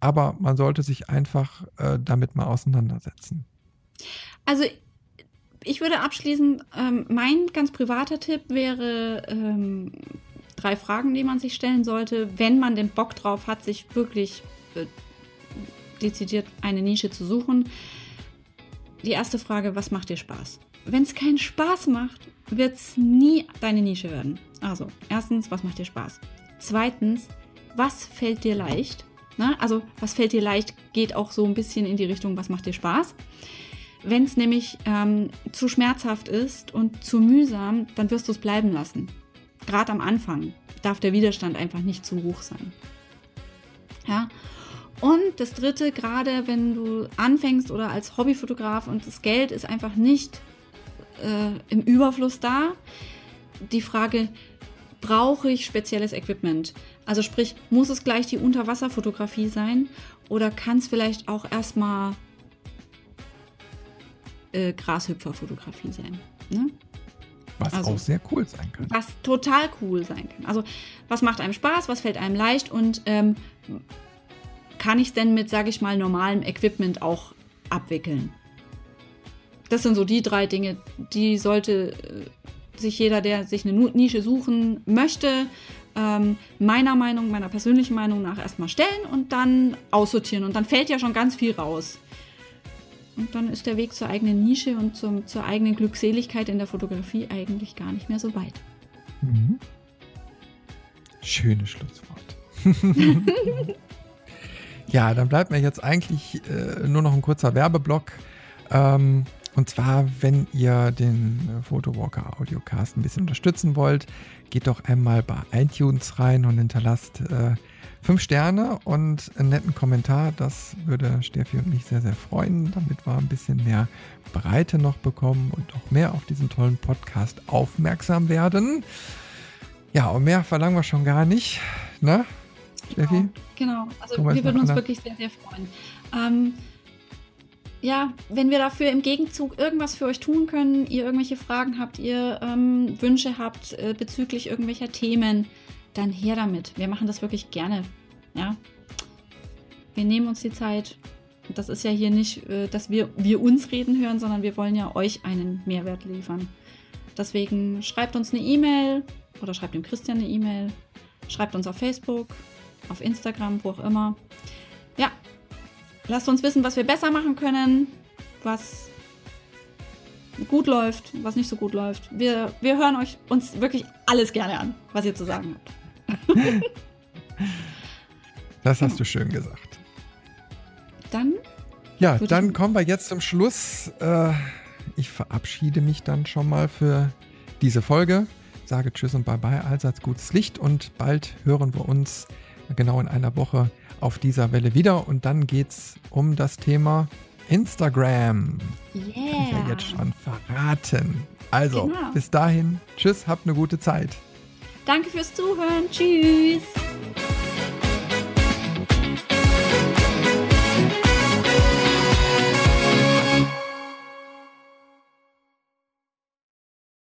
aber man sollte sich einfach äh, damit mal auseinandersetzen. Also, ich würde abschließend, ähm, mein ganz privater Tipp wäre ähm, drei Fragen, die man sich stellen sollte, wenn man den Bock drauf hat, sich wirklich äh, dezidiert eine Nische zu suchen. Die erste Frage, was macht dir Spaß? Wenn es keinen Spaß macht, wird es nie deine Nische werden. Also, erstens, was macht dir Spaß? Zweitens, was fällt dir leicht? Na, also, was fällt dir leicht, geht auch so ein bisschen in die Richtung, was macht dir Spaß? Wenn es nämlich ähm, zu schmerzhaft ist und zu mühsam, dann wirst du es bleiben lassen. Gerade am Anfang darf der Widerstand einfach nicht zu hoch sein. Ja. Und das dritte, gerade wenn du anfängst oder als Hobbyfotograf und das Geld ist einfach nicht äh, im Überfluss da, die Frage, brauche ich spezielles Equipment? Also sprich, muss es gleich die Unterwasserfotografie sein oder kann es vielleicht auch erstmal äh, Grashüpferfotografie sein? Ne? Was Also- auch sehr cool sein kann. was total cool sein kann. Also, was macht einem Spaß, was fällt einem leicht und ähm, kann ich es denn mit, sage ich mal, normalem Equipment auch abwickeln? Das sind so die drei Dinge, die sollte äh, sich jeder, der sich eine Nische suchen möchte, ähm, meiner Meinung, meiner persönlichen Meinung nach erstmal stellen und dann aussortieren. Und dann fällt ja schon ganz viel raus. Und dann ist der Weg zur eigenen Nische und zum, zur eigenen Glückseligkeit in der Fotografie eigentlich gar nicht mehr so weit. Mhm. Schönes Schlusswort. ja, dann bleibt mir jetzt eigentlich äh, nur noch ein kurzer Werbeblock. Ähm, und zwar, wenn ihr den äh, Photowalker Audiocast ein bisschen unterstützen wollt, geht doch einmal bei iTunes rein und hinterlasst äh, fünf Sterne und einen netten Kommentar. Das würde Steffi und mich sehr, sehr freuen, damit wir ein bisschen mehr Breite noch bekommen und auch mehr auf diesen tollen Podcast aufmerksam werden. Ja, und mehr verlangen wir schon gar nicht, ne? Steffi? Genau, also Thomas wir würden uns wirklich sehr, sehr freuen. Ähm, ja, wenn wir dafür im Gegenzug irgendwas für euch tun können, ihr irgendwelche Fragen habt, ihr ähm, Wünsche habt äh, bezüglich irgendwelcher Themen, dann her damit. Wir machen das wirklich gerne. Ja. Wir nehmen uns die Zeit. Das ist ja hier nicht, äh, dass wir, wir uns reden hören, sondern wir wollen ja euch einen Mehrwert liefern. Deswegen schreibt uns eine E-Mail oder schreibt dem Christian eine E-Mail. Schreibt uns auf Facebook, auf Instagram, wo auch immer. Ja, lasst uns wissen, was wir besser machen können, was gut läuft, was nicht so gut läuft. Wir, wir hören euch uns wirklich alles gerne an, was ihr zu sagen habt. Das hast du schön gesagt. Dann Ja, dann kommen wir jetzt zum Schluss. Äh, ich verabschiede mich dann schon mal für diese Folge. Sage Tschüss und Bye-bye, allseits gutes Licht und bald hören wir uns genau in einer Woche auf dieser Welle wieder und dann geht es um das Thema Instagram. Yeah. Kann ich ja jetzt schon verraten. Also, genau. bis dahin, tschüss, habt eine gute Zeit. Danke fürs Zuhören. Tschüss.